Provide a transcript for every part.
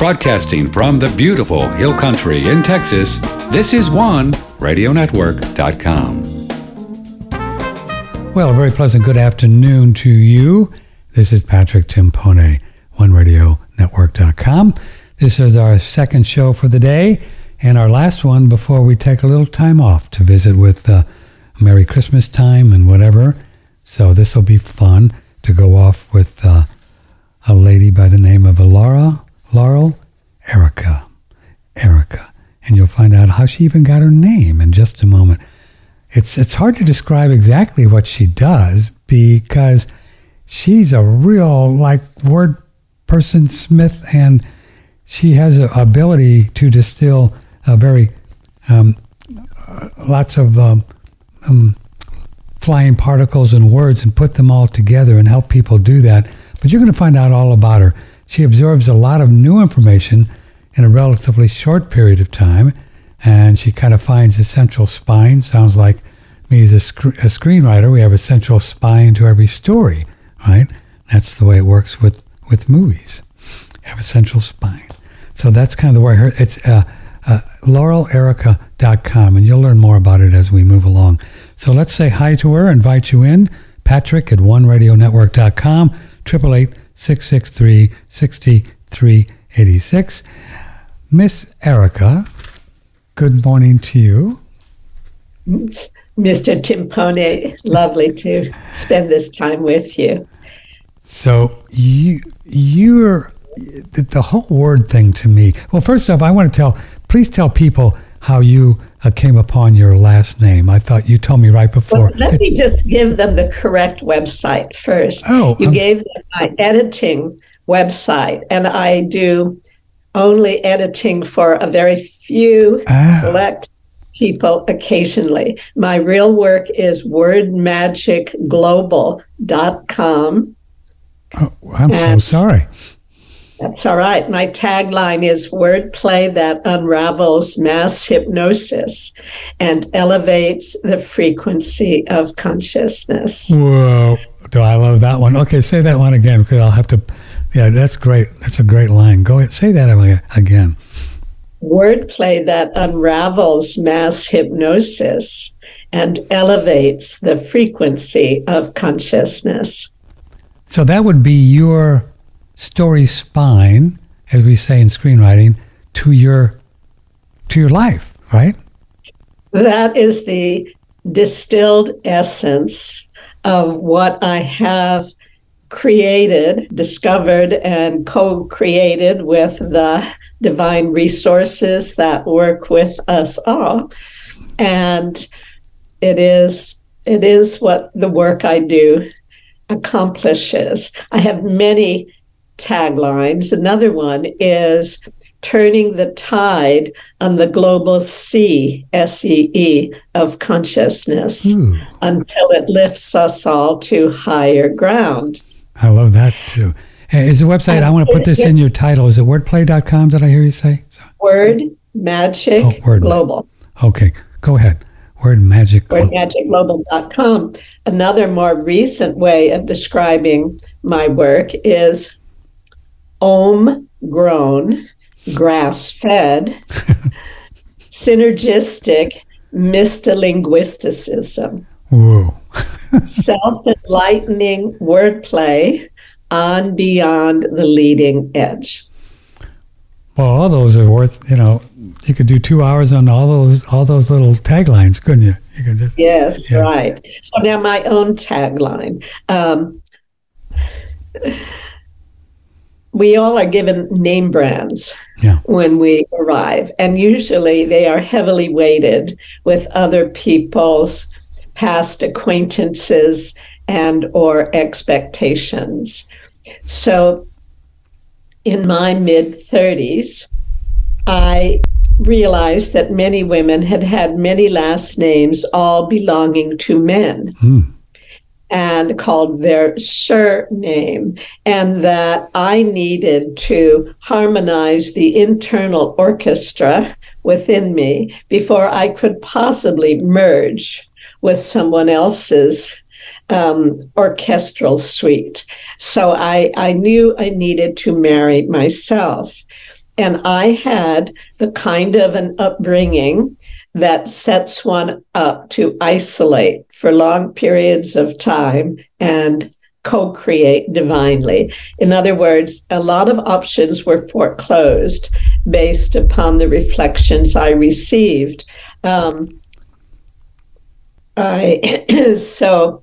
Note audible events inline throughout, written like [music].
Broadcasting from the beautiful Hill Country in Texas, this is One RadioNetwork.com. Well, a very pleasant good afternoon to you. This is Patrick Timpone, OneRadioNetwork.com. This is our second show for the day and our last one before we take a little time off to visit with Merry Christmas time and whatever. So this will be fun to go off with uh, a lady by the name of Laura, Laurel Airica. Airica. And you'll find out how she even got her name in just a moment. It's, it's hard to describe exactly what she does because she's a real like word person smith and she has an ability to distill a very um, lots of um, um, flying particles and words and put them all together and help people do that. But you're going to find out all about her. She absorbs a lot of new information in a relatively short period of time, and she kind of finds a central spine. Sounds like me as a, sc- a screenwriter, we have a central spine to every story, right? That's the way it works with, with movies. You have a central spine. So that's kind of the way her, it's uh, uh, laurelairica.com, and you'll learn more about it as we move along. So let's say hi to her, invite you in. Patrick at oneradionetwork.com, 888 663 6386. Miss Airica, good morning to you. Mr. Timpone, lovely to spend this time with you. So you you're the, the whole word thing to me. Well, first off, I want to tell. Please tell people how you uh, came upon your last name. I thought you told me right before. Well, let me just give them the correct website first. Oh, you um, gave them my editing website, and I do only editing for a very few ah. select people occasionally. My real work is wordmagicglobal.com. Oh, I'm and so sorry. That's all right. My tagline is wordplay that unravels mass hypnosis and elevates the frequency of consciousness. Whoa. Do I love that one? Okay, say that one again because I'll have to. Yeah, that's great. That's a great line. Go ahead. Say that again. Wordplay that unravels mass hypnosis and elevates the frequency of consciousness. So that would be your story spine, as we say in screenwriting, to your to your life, right? That is the distilled essence of what I have created, discovered, and co created with the divine resources that work with us all. And it is it is what the work I do accomplishes. I have many taglines. Another one is turning the tide on the global sea, S E E, of consciousness Ooh. Hmm. until it lifts us all to higher ground. I love that too. Hey, is the website, I want to put this in your title. Is it wordplay.com? Did I hear you say? So. Word Magic oh, word Global. Okay, go ahead. Word Magic Global. WordMagicGlobal.com. Another more recent way of describing my work is Om grown, grass fed, [laughs] synergistic mystolinguisticism. Whoa. [laughs] Self enlightening wordplay on beyond the leading edge. Well, all those are worth, you know, you could do two hours on all those all those little taglines, couldn't you? You could just, yes, yeah. right. So now my own tagline. Um, we all are given name brands yeah. when we arrive and usually they are heavily weighted with other people's past acquaintances and or expectations. So in my mid 30s i realized that many women had had many last names all belonging to men. Hmm and called their surname, and that I needed to harmonize the internal orchestra within me before I could possibly merge with someone else's um, orchestral suite. So I, I knew I needed to marry myself. And I had the kind of an upbringing that sets one up to isolate for long periods of time and co create divinely. In other words, a lot of options were foreclosed based upon the reflections I received. Um, I [clears throat] so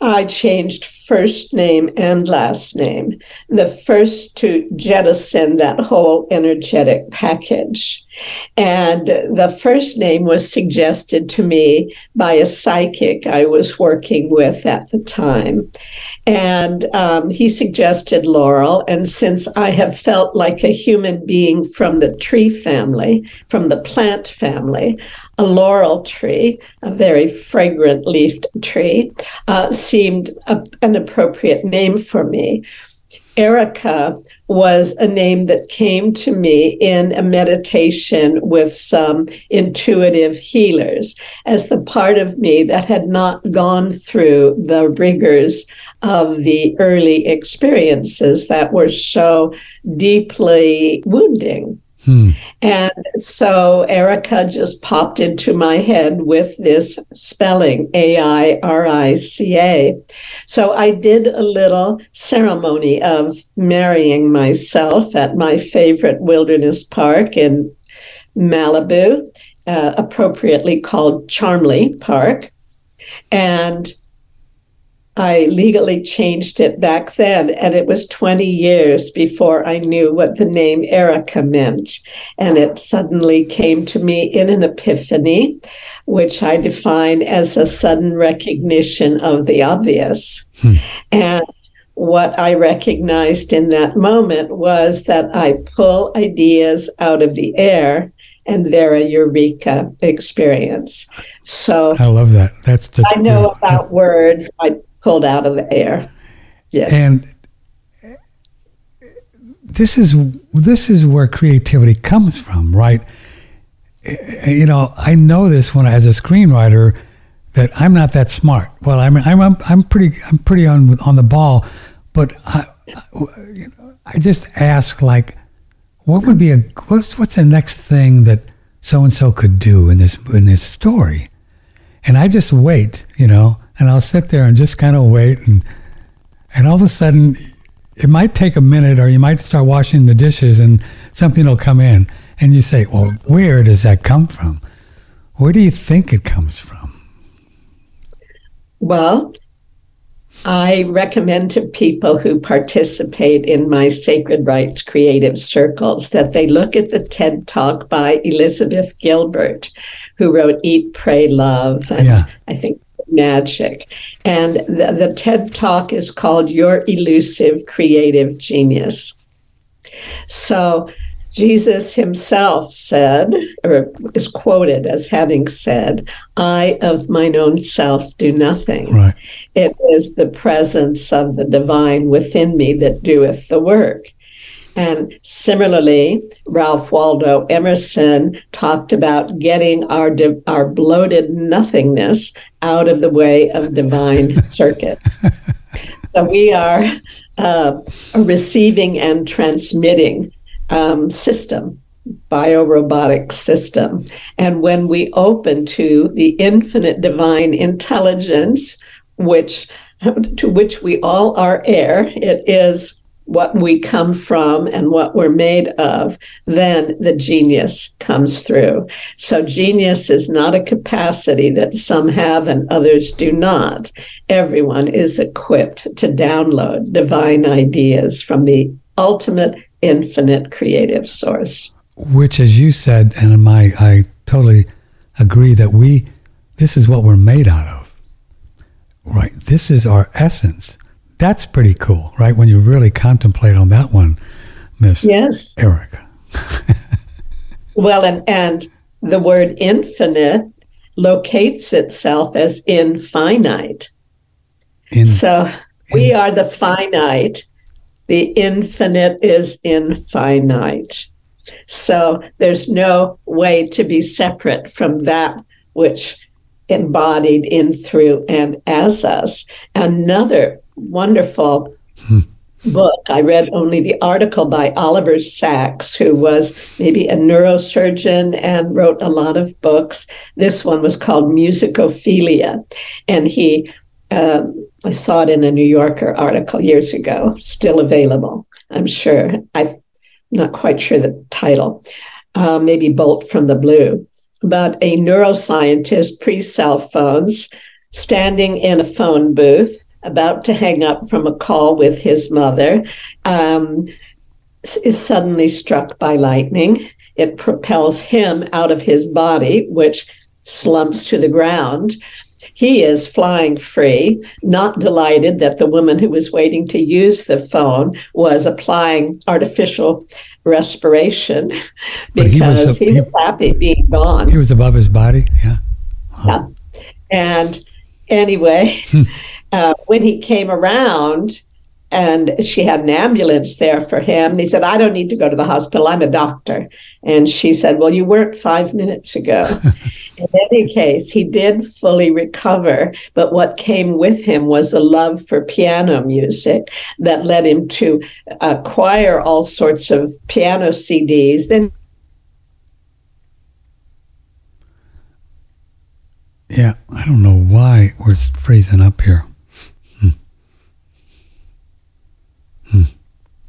I changed first name and last name, the first to jettison that whole energetic package. And the first name was suggested to me by a psychic I was working with at the time. And um, he suggested Laurel. And since I have felt like a human being from the tree family, from the plant family, a laurel tree, a very fragrant leafed tree, uh, seemed a, an appropriate name for me. Airica was a name that came to me in a meditation with some intuitive healers as the part of me that had not gone through the rigors of the early experiences that were so deeply wounding. Hmm. And so Airica just popped into my head with this spelling, A I R I C A. So I did a little ceremony of marrying myself at my favorite wilderness park in Malibu, uh, appropriately called Charmlee Park. And I legally changed it back then, and it was 20 years before I knew what the name Airica meant. And it suddenly came to me in an epiphany, which I define as a sudden recognition of the obvious. Hmm. And what I recognized in that moment was that I pull ideas out of the air and they're a eureka experience. So I love that. That's just I know about words. I pulled out of the air. Yes. And this is this is where creativity comes from, right? You know, I know this when as a screenwriter that I'm not that smart. Well, I'm I'm I'm pretty I'm pretty on on the ball, but I I just ask like, what would be a what's what's the next thing that so and so could do in this in this story, and I just wait, you know, and I'll sit there and just kind of wait and and all of a sudden it might take a minute or you might start washing the dishes and something will come in and you say, "Well, where does that come from? Where do you think it comes from?" Well, I recommend to people who participate in my Sacred Rights creative circles that they look at the TED Talk by Elizabeth Gilbert, who wrote Eat, Pray, Love, and yeah. I think magic. And the, the TED Talk is called Your Elusive Creative Genius. So Jesus himself said, or is quoted as having said, I of mine own self do nothing. Right. It is the presence of the divine within me that doeth the work. And similarly, Ralph Waldo Emerson talked about getting our di- our bloated nothingness out of the way of divine [laughs] circuits. So we are uh, a receiving and transmitting um, system, biorobotic system. And when we open to the infinite divine intelligence, which [laughs] to which we all are heir, it is what we come from and what we're made of, then the genius comes through. So, genius is not a capacity that some have and others do not. Everyone is equipped to download divine ideas from the ultimate, infinite creative source. Which, as you said, and my, I totally agree that we, this is what we're made out of. Right? This is our essence that's pretty cool, right? When you really contemplate on that one, Miss yes. Airica. [laughs] well, and and the word infinite locates itself as infinite. In, so we in, are the finite. The infinite is infinite. So there's no way to be separate from that which embodied in, through, and as us. Another wonderful hmm. book. I read only the article by Oliver Sacks, who was maybe a neurosurgeon and wrote a lot of books. This one was called Musicophilia. And he, um, I saw it in a New Yorker article years ago, still available, I'm sure. I'm not quite sure the title. Uh, maybe Bolt from the Blue. But a neuroscientist pre cell phones standing in a phone booth about to hang up from a call with his mother, um, is suddenly struck by lightning. It propels him out of his body, which slumps to the ground. He is flying free, not delighted that the woman who was waiting to use the phone was applying artificial respiration [laughs] because he was, he, was, happy being gone. He was above his body, yeah. Yeah. And anyway, [laughs] uh, when he came around and she had an ambulance there for him, and he said, I don't need to go to the hospital. I'm a doctor. And she said, Well, you weren't five minutes ago. [laughs] In any case, he did fully recover, but what came with him was a love for piano music that led him to acquire all sorts of piano CDs. Then Yeah, I don't know why we're freezing up here.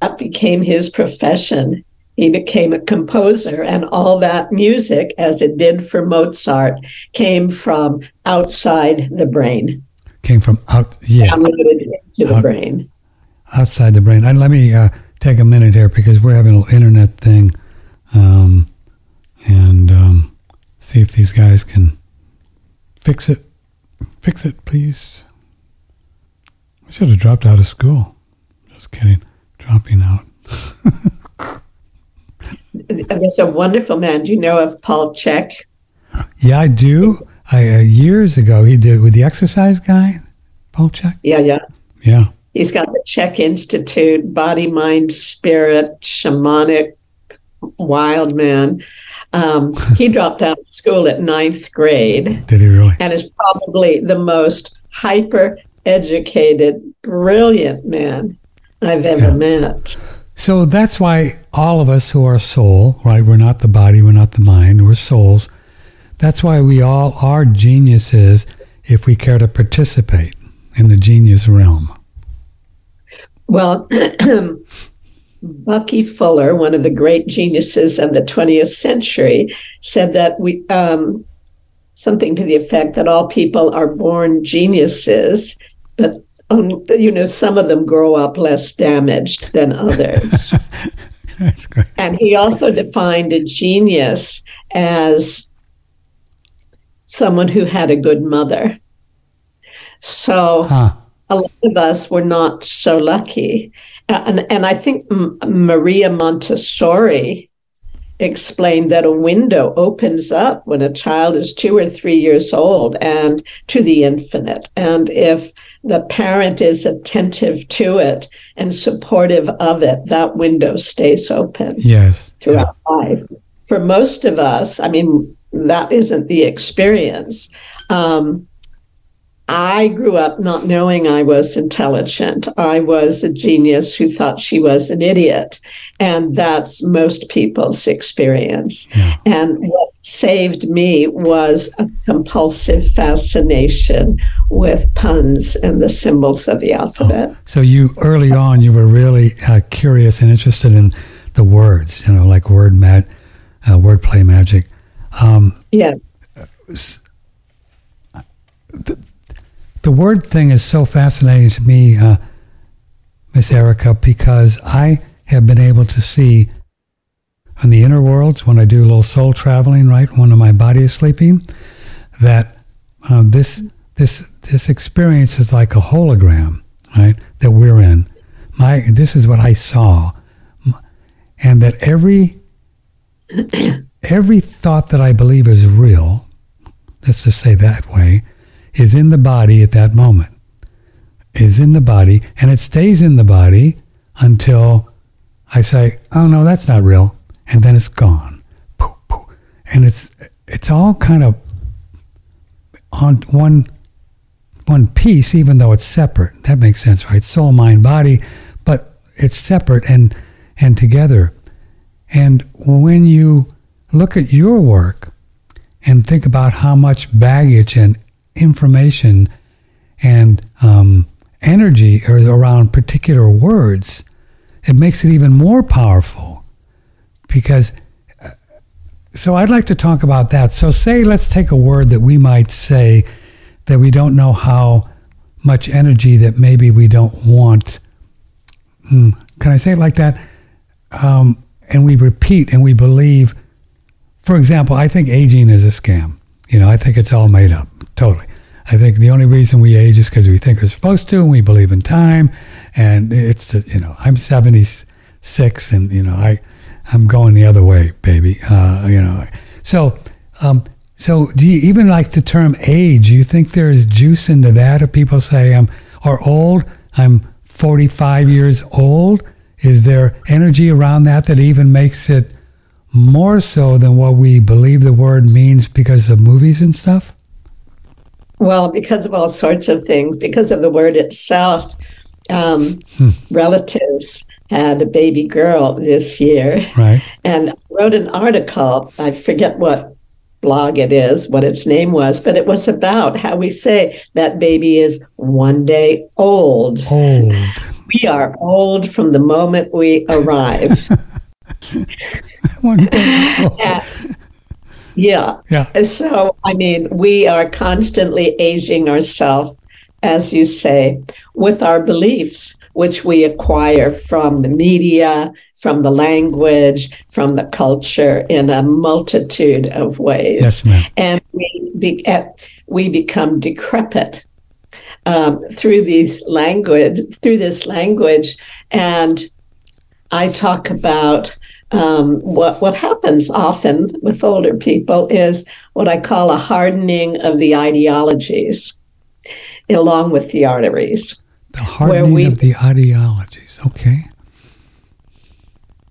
That became his profession. He became a composer, and all that music, as it did for Mozart, came from outside the brain. Came from out, yeah, into the out, brain. Outside the brain. And let me uh, take a minute here because we're having a little internet thing, um, and um, see if these guys can fix it. Fix it, please. I should have dropped out of school. Just kidding dropping out. [laughs] There's a wonderful man. Do you know of Paul Chek? Yeah, I do. I uh, years ago he did with the exercise guy, Paul Chek. Yeah, yeah, yeah. He's got the Chek Institute, body, mind, spirit, shamanic, wild man. Um, he [laughs] dropped out of school at ninth grade. Did he really? And is probably the most hyper educated, brilliant man I've ever yeah. met. So that's why all of us who are soul, right? We're not the body, we're not the mind, we're souls. That's why we all are geniuses if we care to participate in the genius realm. Well, [clears throat] Bucky Fuller, one of the great geniuses of the 20th century, said that we um, something to the effect that all people are born geniuses, um, you know, some of them grow up less damaged than others. [laughs] and he also defined a genius as someone who had a good mother. So huh. a lot of us were not so lucky. And, and I think M- Maria Montessori explained that a window opens up when a child is two or three years old and to the infinite. And if the parent is attentive to it and supportive of it, that window stays open. Yes. Throughout yeah. life. For most of us, I mean, that isn't the experience. Um, I grew up not knowing I was intelligent. I was a genius who thought she was an idiot. And that's most people's experience. Yeah. And saved me was a compulsive fascination with puns and the symbols of the alphabet. Oh, so you early on you were really uh, curious and interested in the words, you know, like word mat, uh, wordplay magic. Um, yeah. The, the word thing is so fascinating to me, uh, Miss Airica, because I have been able to see in the inner worlds when I do a little soul traveling, right, when my body is sleeping, that uh, this this this experience is like a hologram, right, that we're in. My this is what I saw, and that every every thought that I believe is real, let's just say that way, is in the body at that moment. Is in the body, and it stays in the body until I say, "Oh no, that's not real." And then it's gone. And it's it's all kind of on one one piece, even though it's separate. That makes sense, right? Soul, mind, body, but it's separate and and together. And when you look at your work and think about how much baggage and information and um, energy are around particular words, it makes it even more powerful. Because, uh, so I'd like to talk about that. So, say, let's take a word that we might say that we don't know how much energy that maybe we don't want. Hmm, can I say it like that? Um, and we repeat and we believe. For example, I think aging is a scam. You know, I think it's all made up, totally. I think the only reason we age is because we think we're supposed to, and we believe in time. And it's just, you know, I'm 76, and you know, I, I'm going the other way, baby. Uh, you know, so, um, so do you even like the term age? You think there is juice into that? If people say I'm or old, I'm 45 years old. Is there energy around that that even makes it more so than what we believe the word means because of movies and stuff? Well, because of all sorts of things, because of the word itself, um, hmm. relatives had a baby girl this year. Right. And wrote an article. I forget what blog it is, what its name was, but it was about how we say that baby is one day old. Old. We are old from the moment we arrive. [laughs] one day old. Yeah. Yeah. So, I mean, we are constantly aging ourselves, as you say, with our beliefs, which we acquire from the media, from the language, from the culture in a multitude of ways. Yes, ma'am. And we, be, we become decrepit. Um, through these language, through this language, and I talk about um, what what happens often with older people is what I call a hardening of the ideologies, along with the arteries. The hardening we, of the ideologies. Okay.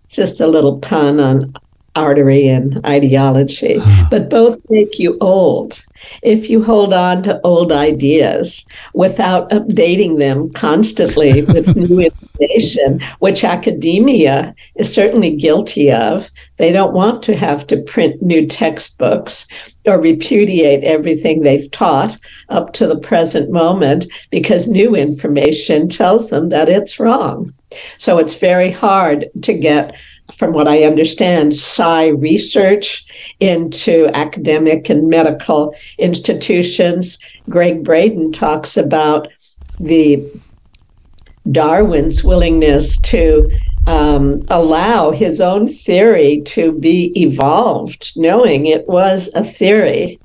Just a little pun on artery and ideology, uh. but both make you old if you hold on to old ideas without updating them constantly with [laughs] new information, which academia is certainly guilty of. They don't want to have to print new textbooks or repudiate everything they've taught up to the present moment because new information tells them that it's wrong. So it's very hard to get from what I understand, psi research into academic and medical institutions. Gregg Braden talks about the Darwin's willingness to um, allow his own theory to be evolved, knowing it was a theory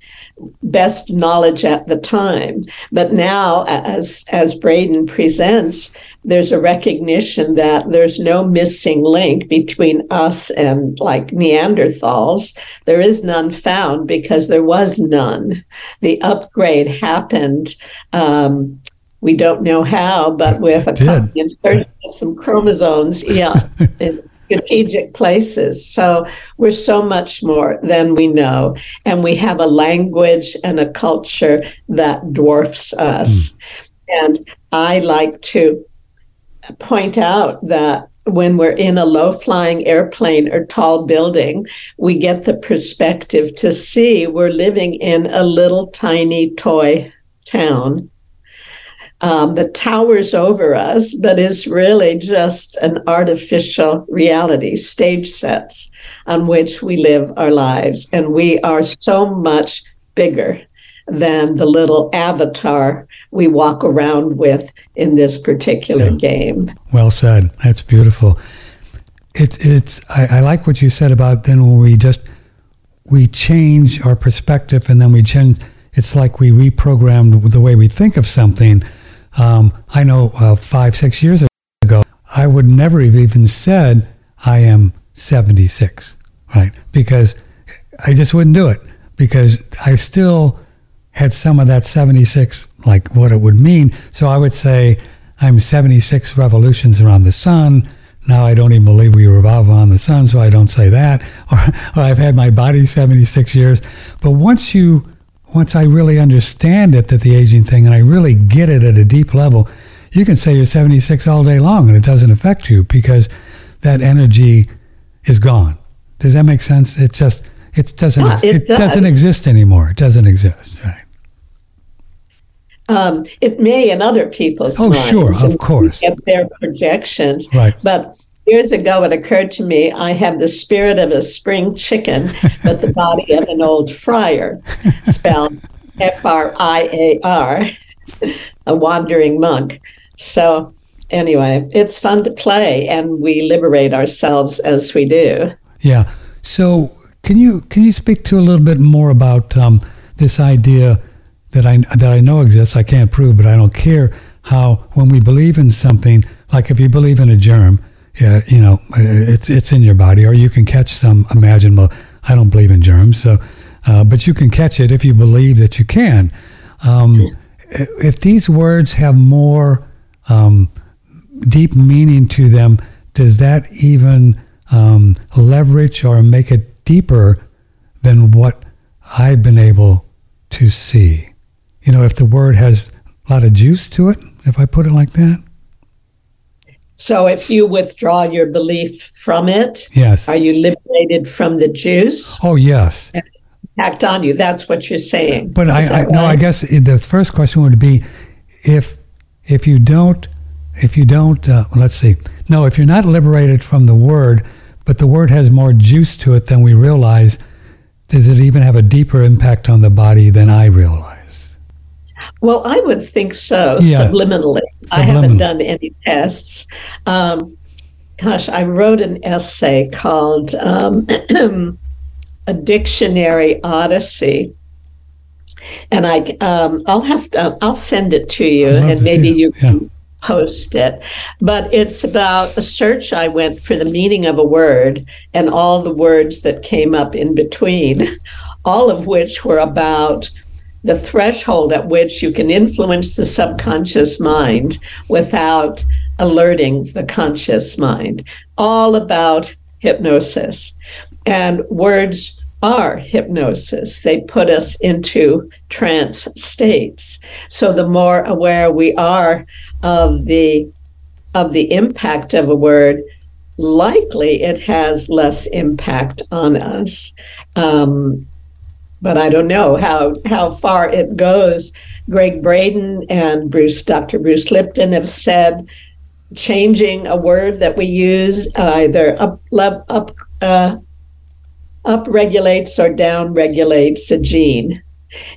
best knowledge at the time. But now, as as Braden presents, there's a recognition that there's no missing link between us and like Neanderthals. There is none found because there was none. The upgrade happened. Um, we don't know how, but with a copy insertion of some chromosomes, yeah, [laughs] strategic places. So we're so much more than we know. And we have a language and a culture that dwarfs us. Mm. And I like to point out that when we're in a low flying airplane or tall building, we get the perspective to see we're living in a little tiny toy town um, that towers over us, but is really just an artificial reality, stage sets on which we live our lives. And we are so much bigger than the little avatar we walk around with in this particular yeah. game. Well said. That's beautiful. It, it's I, I like what you said about then when we just we change our perspective and then we change it's like we reprogrammed the way we think of something um, I know uh, five, six years ago, I would never have even said I am 76, right? Because I just wouldn't do it because I still had some of that 76, like what it would mean. So I would say I'm 76 revolutions around the sun. Now I don't even believe we revolve around the sun, so I don't say that. Or, [laughs] or I've had my body 76 years. But once you once I really understand it, that the aging thing, and I really get it at a deep level, you can say you're 76 all day long and it doesn't affect you because that energy is gone. Does that make sense? It just it doesn't Yeah, it it, doesn't exist anymore. It doesn't exist. Right. Um, it may in other people's Oh, minds. sure, of course. Get their projections. Right. But years ago, it occurred to me I have the spirit of a spring chicken, but the body of an old friar, spelled F R I A R, a wandering monk. So, anyway, it's fun to play, and we liberate ourselves as we do. Yeah. So can you can you speak to a little bit more about um, this idea that I that I know exists? I can't prove, but I don't care. How when we believe in something, like if you believe in a germ, yeah, you know, uh, it's it's in your body, or you can catch some imaginable. I don't believe in germs, so uh, but you can catch it if you believe that you can. Um, if these words have more um, deep meaning to them, does that even um, leverage or make it deeper than what I've been able to see? You know, if the word has a lot of juice to it, if I put it like that? So, if you withdraw your belief from it, Yes. are you liberated from the juice? Oh, yes. Act on you. That's what you're saying. But Is I, I that no, I guess the first question would be if if you don't if you don't uh, let's see no if you're not liberated from the word, but the word has more juice to it than we realize, does it even have a deeper impact on the body than I realize? Well, I would think so, Yeah. subliminally. I haven't done any tests. Um, gosh, I wrote an essay called um, [clears throat] "A Dictionary Odyssey," and I um, I'll have to I'll send it to you, and to maybe you Yeah. can post it. But it's about a search I went for the meaning of a word and all the words that came up in between, [laughs] all of which were about the threshold at which you can influence the subconscious mind without alerting the conscious mind. All about hypnosis. And words are hypnosis. They put us into trance states. So the more aware we are of the of the impact of a word, likely it has less impact on us. Um, but I don't know how how far it goes. Gregg Braden and Bruce, Dr. Bruce Lipton have said changing a word that we use either up up uh, up regulates or down regulates a gene,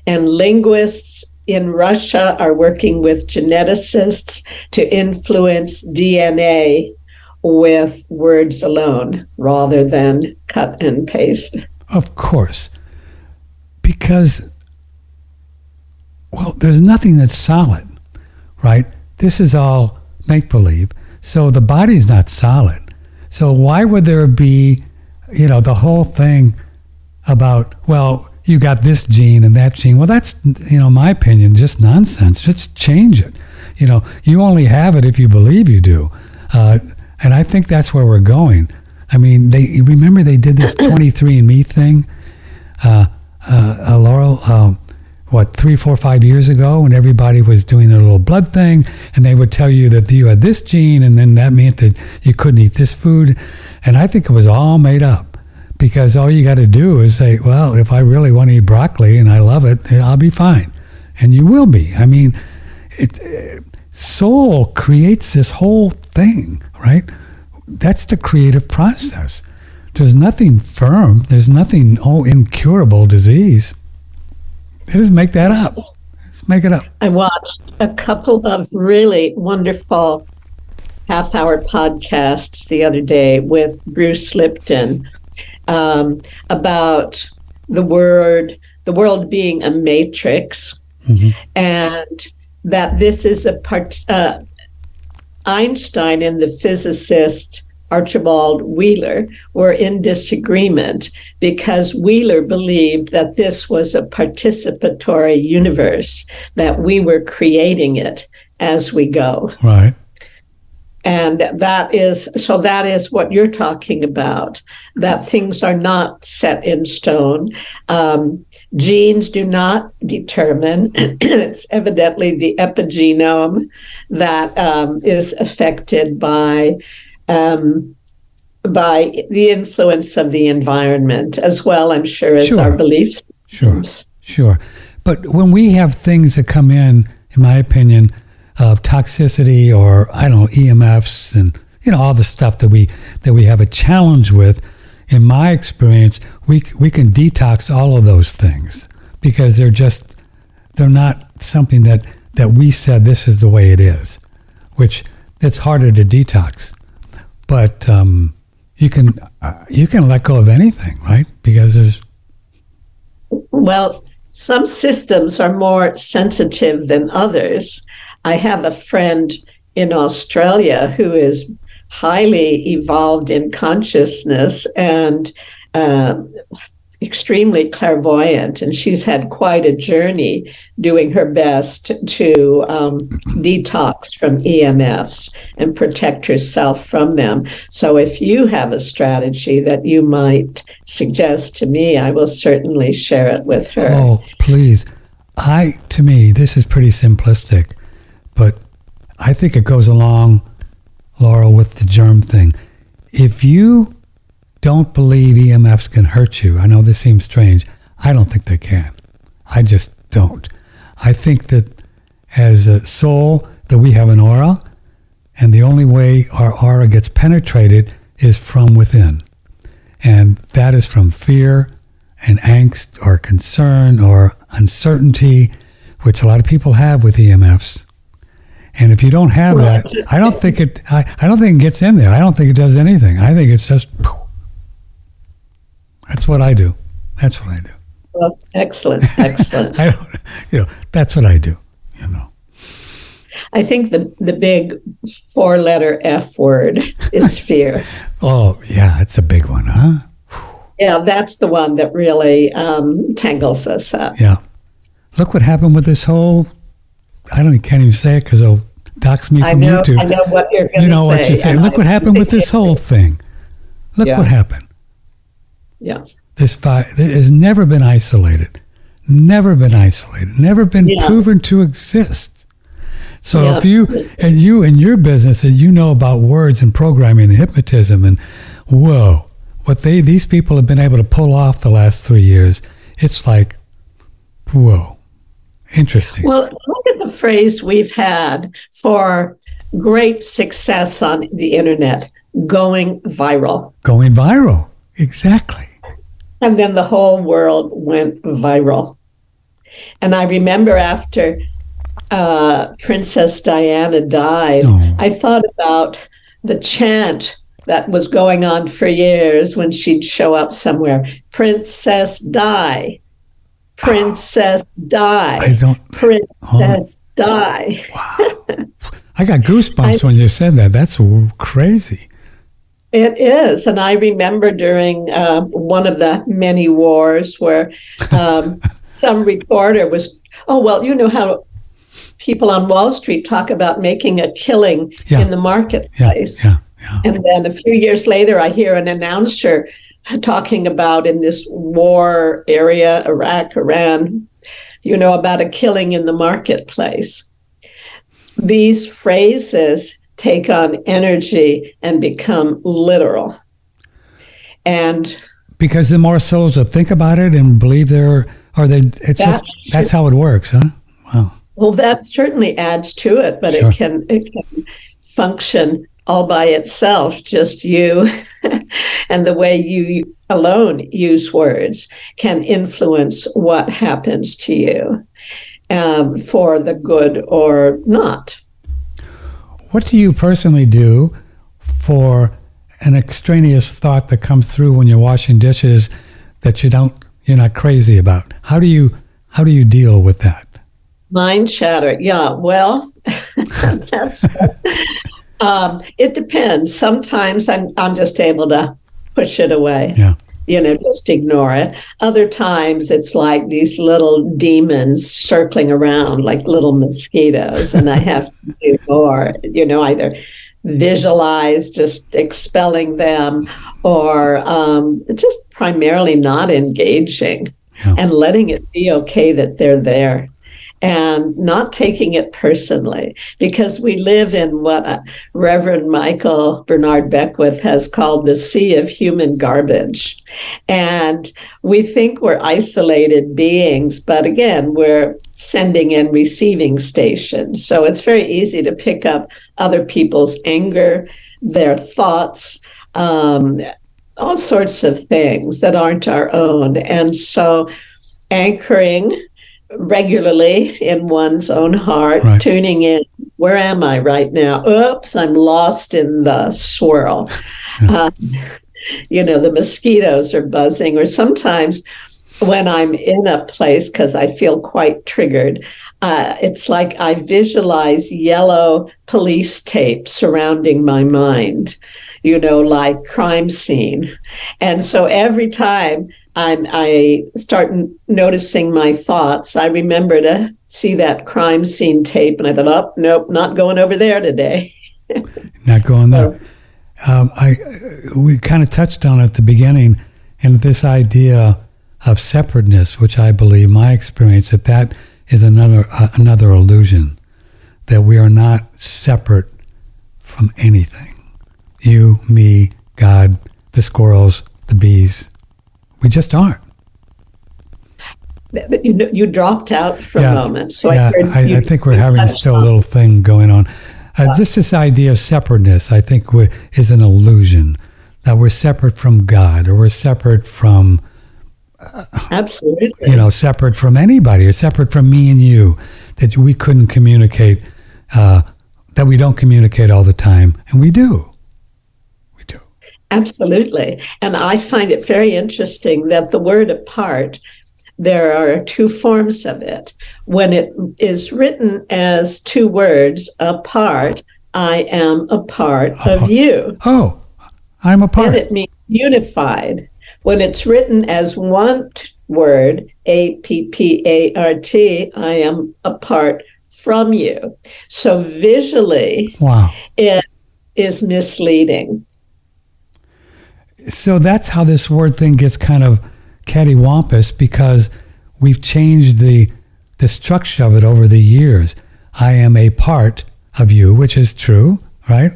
and linguists in Russia are working with geneticists to influence DNA with words alone rather than cut and paste. Of course. Because, well, there's nothing that's solid, right? This is all make believe. So the body's not solid. So why would there be, you know, the whole thing about, well, you got this gene and that gene? Well, that's, you know, my opinion, just nonsense. Just change it. You know, you only have it if you believe you do. Uh, and I think that's where we're going. I mean, they remember they did this [clears throat] 23andMe thing uh, uh, uh, Laurel, um, what, three, four, five years ago, when everybody was doing their little blood thing, and they would tell you that you had this gene, and then that meant that you couldn't eat this food. And I think it was all made up because all you got to do is say, well, if I really want to eat broccoli and I love it, I'll be fine. And you will be. I mean, it, uh, soul creates this whole thing, right? That's the creative process. There's nothing firm. There's nothing, oh, incurable disease. They just make that up. Just make it up. I watched a couple of really wonderful half hour podcasts the other day with Bruce Lipton um, about the word, the world being a matrix, and that this is a part. Uh, Einstein and the physicist Archibald Wheeler were in disagreement because Wheeler believed that this was a participatory universe, that we were creating it as we go. Right. And that is so that is what you're talking about, that things are not set in stone. Um, genes do not determine. [clears throat] it's evidently the epigenome that um, is affected by um, by the influence of the environment as well. I'm sure as Sure. our beliefs. Sure, sure. But when we have things that come in, in my opinion, of toxicity or I don't know EMFs and you know all the stuff that we that we have a challenge with, in my experience, we we can detox all of those things because they're just they're not something that that we said this is the way it is, which it's harder to detox. But um, you can uh, you can let go of anything, right? Because there's Well, some systems are more sensitive than others. I have a friend in Australia who is highly evolved in consciousness and uh, extremely clairvoyant, and she's had quite a journey doing her best to um, detox from EMFs and protect herself from them. So, if you have a strategy that you might suggest to me, I will certainly share it with her. Oh, please. I to me this is pretty simplistic, but I think it goes along, Laurel, with the germ thing. If you don't believe EMFs can hurt you, I know this seems strange. I don't think they can. I just don't. I think that as a soul that we have an aura, and the only way our aura gets penetrated is from within. And that is from fear and angst or concern or uncertainty, which a lot of people have with EMFs. And if you don't have Well, that, I don't think it. I, I don't think it gets in there. I don't think it does anything. I think it's just. That's what I do. That's what I do. Well, excellent, [laughs] excellent. I don't. You know. That's what I do. You know. I think the the big four letter F word is [laughs] fear. Oh yeah, it's a big one, huh? yeah, that's the one that really um, tangles us up. Yeah. Look what happened with this whole. I don't. Can't even say it because they'll dox me I from know, YouTube. I know what you're going to say. you know what you say. and Look I what happened with this whole thing. Look [laughs] Yeah. what happened. Yeah, This it has never been isolated, never been isolated, never been Yeah. proven to exist. So Yeah. if you and you in your business and you know about words and programming and hypnotism and whoa, what they these people have been able to pull off the last three years, it's like whoa, interesting. Well, look at the phrase we've had for great success on the internet going viral. Going viral, exactly. And then the whole world went viral. And I remember after uh, Princess Diana died, Oh. I thought about the chant that was going on for years when she'd show up somewhere Princess die, Princess I die, don't. Princess die. [laughs] I got goosebumps I- when you said that. That's crazy. It is. And I remember during uh, one of the many wars where um, [laughs] some reporter was, oh, well, you know how people on Wall Street talk about making a killing Yeah. in the marketplace. yeah, yeah. And then a few years later, I hear an announcer talking about in this war area, Iraq, Iran, you know, about a killing in the marketplace. These phrases take on energy and become literal. And Because the more souls that think about it and believe they're, or they, it's just that's how it works, huh? Wow. well, that certainly adds to it, but Sure. it can it can function all by itself. Just you [laughs] and the way you alone use words can influence what happens to you um, for the good or not. What do you personally do for an extraneous thought that comes through when you're washing dishes that you don't, you're not crazy about? How do you, how do you deal with that? Mind chatter. Yeah, well, [laughs] that's um, it depends. Sometimes I'm I'm just able to push it away. Yeah. You know, just ignore it. Other times it's like these little demons circling around like little mosquitoes, and I have to do more, you know, either visualize just expelling them or um, just primarily not engaging. yeah. and letting it be okay that they're there and not taking it personally because we live in what uh, Reverend Michael Bernard Beckwith has called the sea of human garbage. And we think we're isolated beings, but again, we're sending and receiving stations. So it's very easy to pick up other people's anger, their thoughts. Um, all sorts of things that aren't our own. And so anchoring regularly in one's own heart, right. tuning in. Where am I right now? Oops, I'm lost in the swirl. uh, [laughs] you know, the mosquitoes are buzzing, or sometimes when I'm in a place because I feel quite triggered, uh, it's like I visualize yellow police tape surrounding my mind, you know, like crime scene. And so every time I'm, I start noticing my thoughts. I remember to see that crime scene tape, and I thought, "Oh, nope, not going over there today." [laughs] not going there. Um, I we kind of touched on at the beginning, and this idea of separateness, which I believe, my experience, that that is another uh, another illusion, that we are not separate from anything. You, me, God, the squirrels, the bees, we just aren't. But you you dropped out for yeah, a moment, so yeah, I, I, I, think we're having still a little thing going on. Uh, just this idea of separateness, I think, is an illusion that we're separate from God or we're separate from. Uh, Absolutely. You know, separate from anybody or separate from me and you, that we couldn't communicate, uh, that we don't communicate all the time, and we do. Absolutely. And I find it very interesting that the word apart, there are two forms of it. When it is written as two words, apart, I am a part apart. of you. Oh, I'm a part. And it means unified. When it's written as one t- word, A P P A R T, I am apart from you. So visually, wow. it is misleading so that's how this word thing gets kind of cattywampus because we've changed the the structure of it over the years. I am a part of you, which is true, right?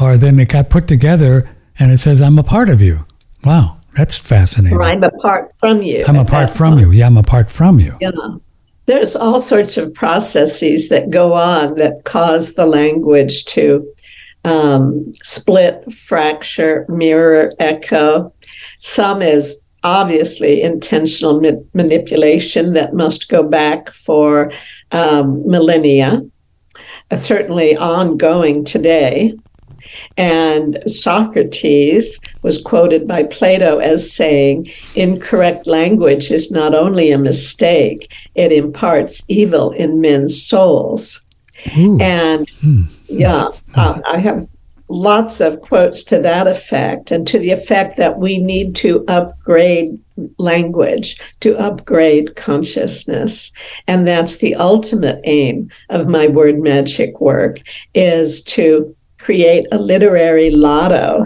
Or then it got put together and it says I'm a part of you. Wow, that's fascinating. Or I'm apart from you. I'm apart from point. you. Yeah, I'm apart from you. Yeah. There's all sorts of processes that go on that cause the language to um, split, fracture, mirror, echo. Some is obviously intentional ma- manipulation that must go back for um, millennia, uh, certainly ongoing today. And Socrates was quoted by Plato as saying, Incorrect language is not only a mistake, it imparts evil in men's souls. Ooh. And hmm. yeah, uh, I have lots of quotes to that effect and to the effect that we need to upgrade language to upgrade consciousness. And that's the ultimate aim of my word magic work is to create a literary lotto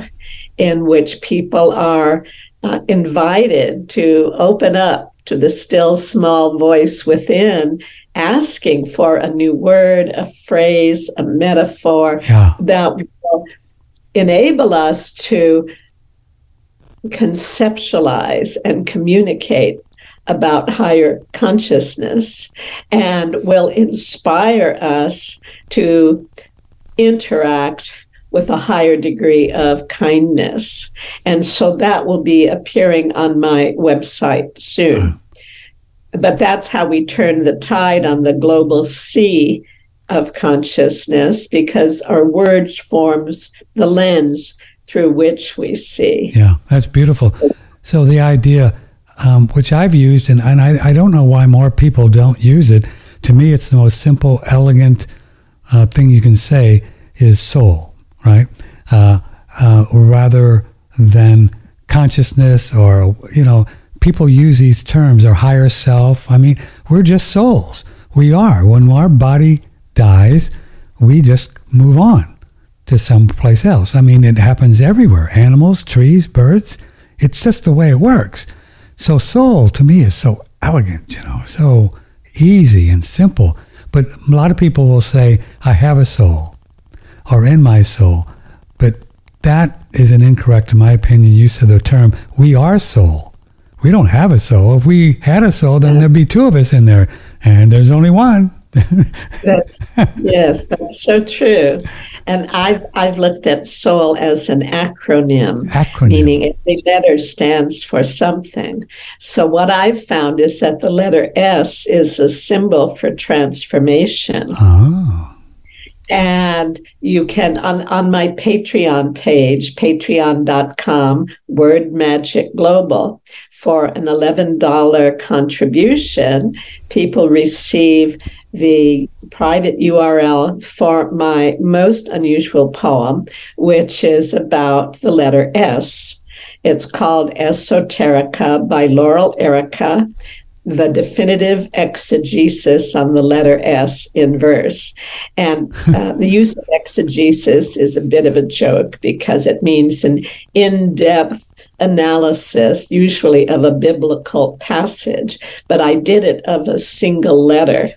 in which people are uh, invited to open up to the still small voice within asking for a new word, a phrase, a metaphor yeah. that will enable us to conceptualize and communicate about higher consciousness and will inspire us to interact with a higher degree of kindness. And so that will be appearing on my website soon but that's how we turn the tide on the global sea of consciousness because our words forms the lens through which we see. Yeah, that's beautiful. So the idea, um, which I've used, and, and I, I, don't know why more people don't use it. To me, it's the most simple, elegant uh, thing you can say is soul, right? Uh, uh, rather than consciousness or you know people use these terms, our higher self. I mean, we're just souls. We are. When our body dies, we just move on to someplace else. I mean, it happens everywhere animals, trees, birds. It's just the way it works. So, soul to me is so elegant, you know, so easy and simple. But a lot of people will say, I have a soul or in my soul. But that is an incorrect, in my opinion, use of the term. We are soul. We don't have a soul. If we had a soul, then there'd be two of us in there, and there's only one. [laughs] that, yes, that's so true. And I've I've looked at soul as an acronym, acronym. meaning every letter stands for something. So what I've found is that the letter S is a symbol for transformation. Oh. And you can on, on my Patreon page, patreon.com, Word Magic Global, for an $11 contribution, people receive the private URL for my most unusual poem, which is about the letter S. It's called Esoterica by Laurel Airica, the definitive exegesis on the letter S in verse. And uh, the use of exegesis is a bit of a joke because it means an in depth analysis, usually of a biblical passage, but I did it of a single letter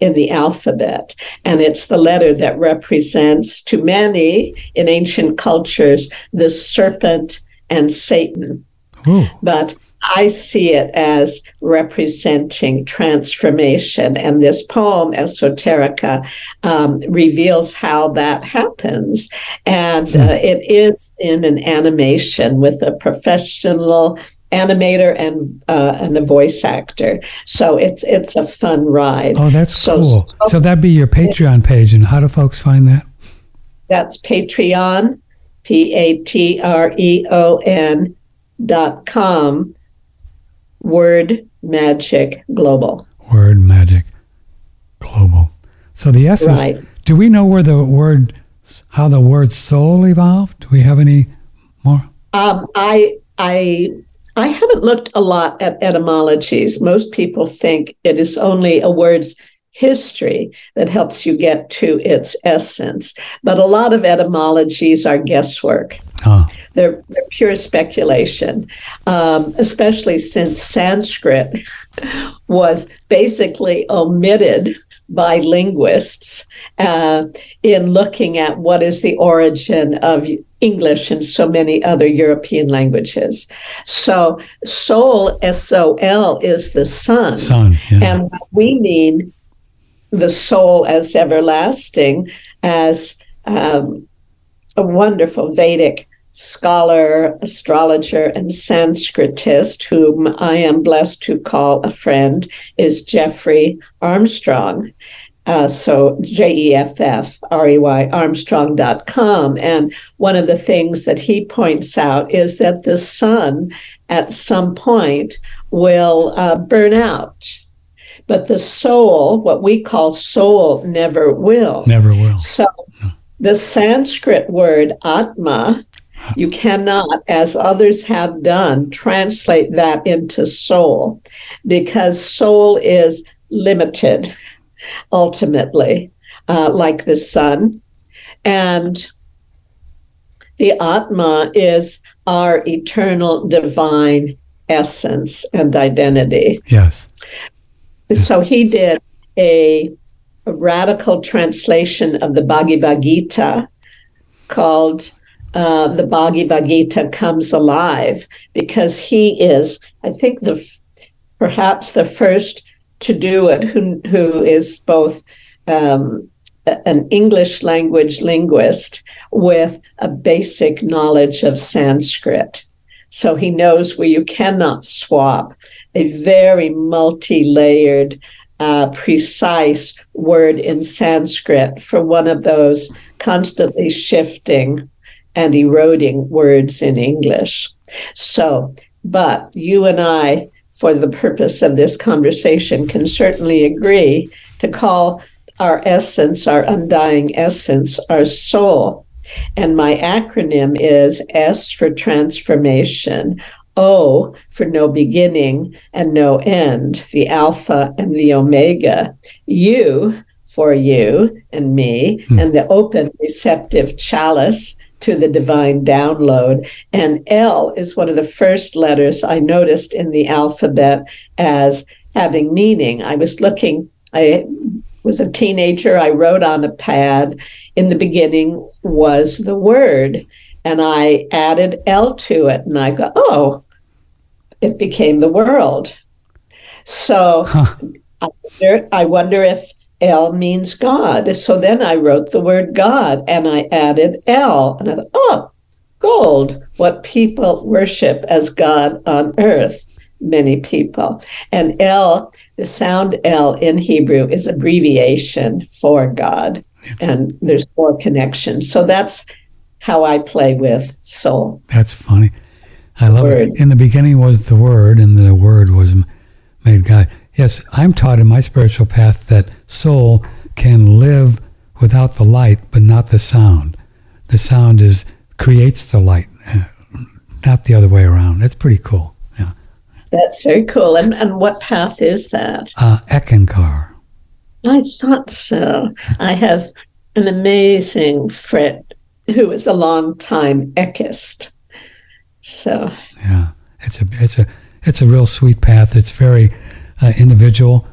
in the alphabet. And it's the letter that represents, to many in ancient cultures, the serpent and Satan. Ooh. But I see it as representing transformation. And this poem, Esoterica, um, reveals how that happens. And uh, it is in an animation with a professional animator and uh, and a voice actor. So it's it's a fun ride. Oh, that's so, cool. So, so that'd be your Patreon page. And how do folks find that? That's Patreon, P A T R E O N dot com, Word Magic Global. Word Magic Global. So the S right. is, do we know where the word, how the word soul evolved? Do we have any more? Um, I, I I haven't looked a lot at etymologies. Most people think it is only a word's history that helps you get to its essence. But a lot of etymologies are guesswork. Oh. They're, they're, pure speculation, um, especially since Sanskrit [laughs] was basically omitted by linguists uh, in looking at what is the origin of English and so many other European languages. So, soul, S O L, is the sun. Sun, yeah. And we mean the soul as everlasting, as um, a wonderful Vedic scholar, astrologer, and Sanskritist, whom I am blessed to call a friend, is Jeffrey Armstrong. Uh, so J E F F R E Y Armstrong.com. And one of the things that he points out is that the sun at some point will uh, burn out. But the soul, what we call soul, never will. Never will. So the Sanskrit word atma you cannot, as others have done, translate that into soul because soul is limited ultimately, uh, like the sun. And the Atma is our eternal divine essence and identity. Yes. So he did a, a radical translation of the Bhagavad Gita called uh, the Bhagavad Gita comes alive because he is, I think, the perhaps the first to do it who who is both um, an English language linguist with a basic knowledge of Sanskrit. So he knows where you cannot swap a very multi-layered, uh, precise word in Sanskrit for one of those constantly shifting and eroding words in English. So, but you and I, for the purpose of this conversation, can certainly agree to call our essence, our undying essence, our soul. And my acronym is S for transformation, O for no beginning and no end, the Alpha and the Omega, U for you and me, hmm. and the open receptive chalice to the divine download. And L is one of the first letters I noticed in the alphabet as having meaning. I was looking, I was a teenager. I wrote on a pad. In the beginning was the word, and I added L to it, and I go, oh, it became the world. So huh. I, wonder, I wonder if L means God. So then I wrote the word God, and I added L, and I thought, oh, gold, what people worship as God on earth many people. And L, the sound L in Hebrew is abbreviation for God. And there's four connections. So that's how I play with soul. That's funny. I love word. it. In the beginning was the Word, and the Word was made God. Yes, I'm taught in my spiritual path that soul can live without the light, but not the sound. The sound is creates the light, not the other way around. That's pretty cool. Yeah. That's very cool. And and what path is that? Uh, Eckankar. I thought so. I have an amazing friend who is a long time Eckist. So yeah, it's a it's a it's a real sweet path. It's very uh, individual.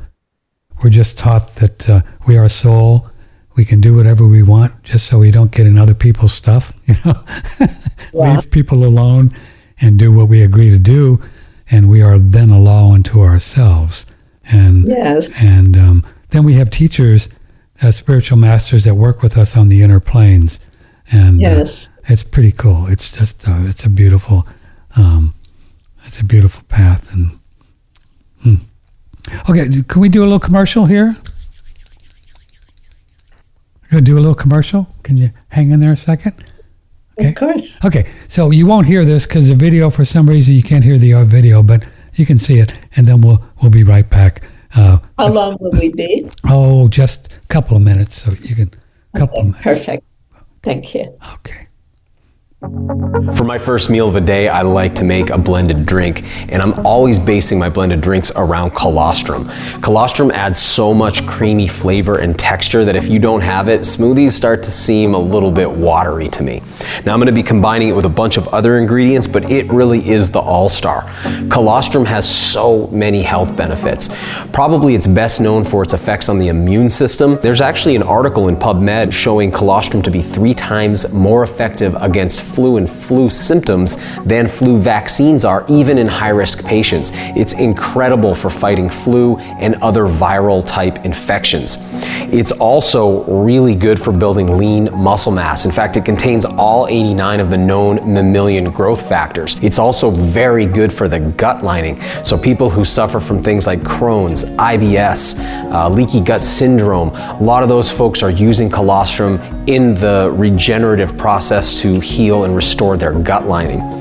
We're just taught that uh, we are soul. We can do whatever we want, just so we don't get in other people's stuff. [laughs] You know, yeah. leave people alone and do what we agree to do and we are then a law unto ourselves. And yes. and um, then we have teachers, uh, spiritual masters that work with us on the inner planes, and uh, yes, uh, it's pretty cool. It's just uh, it's a beautiful, um, it's a beautiful path. And. Okay, can we do a little commercial here? Gonna do a little commercial. Can you hang in there a second? Okay. Of course. Okay, so you won't hear this because the video, for some reason, you can't hear the video, but you can see it, and then we'll we'll be right back. Uh, How long will we be? Oh, just a couple of minutes, so you can. Couple okay, Perfect. Thank you. Okay. For my first meal of the day, I like to make a blended drink, and I'm always basing my blended drinks around colostrum. Colostrum adds so much creamy flavor and texture that if you don't have it, smoothies start to seem a little bit watery to me. Now I'm going to be combining it with a bunch of other ingredients, but it really is the all-star. Colostrum has so many health benefits. Probably it's best known for its effects on the immune system. There's actually an article in PubMed showing colostrum to be three times more effective against flu and flu symptoms than flu vaccines are, even in high risk patients. It's incredible for fighting flu and other viral type infections. It's also really good for building lean muscle mass. In fact, it contains all 89 of the known mammalian growth factors. It's also very good for the gut lining. So, people who suffer from things like Crohn's, IBS, uh, leaky gut syndrome, a lot of those folks are using colostrum in the regenerative process to heal and restore their gut lining.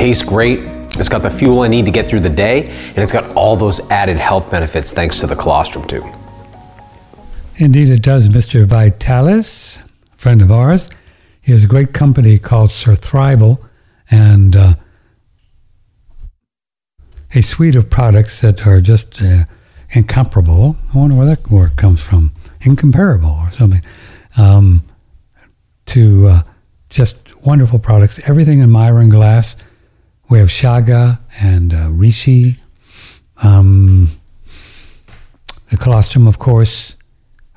Tastes great. It's got the fuel I need to get through the day, and it's got all those added health benefits thanks to the colostrum too. Indeed, it does, Mr. Vitalis, a friend of ours. He has a great company called Surthrival and uh, a suite of products that are just uh, incomparable. I wonder where that word comes from. Incomparable or something. Um, to uh, just wonderful products. Everything in Miron glass we have Chaga and uh, Reishi. Um, the colostrum, of course,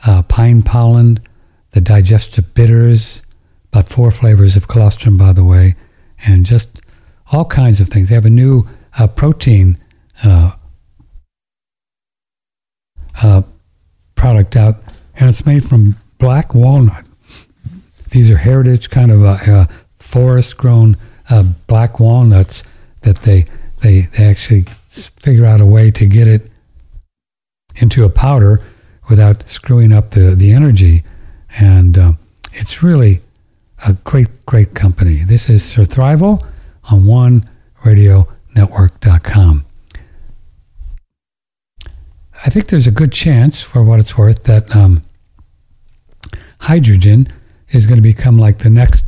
uh, pine pollen, the digestive bitters, about four flavors of colostrum, by the way, and just all kinds of things. They have a new uh, protein uh, uh, product out, and it's made from black walnut. These are heritage kind of uh, forest grown uh, black walnuts that they, they they actually figure out a way to get it into a powder without screwing up the the energy, and uh, it's really a great great company. This is Surthrival on one oneradionetwork.com. I think there's a good chance, for what it's worth, that um, hydrogen is going to become like the next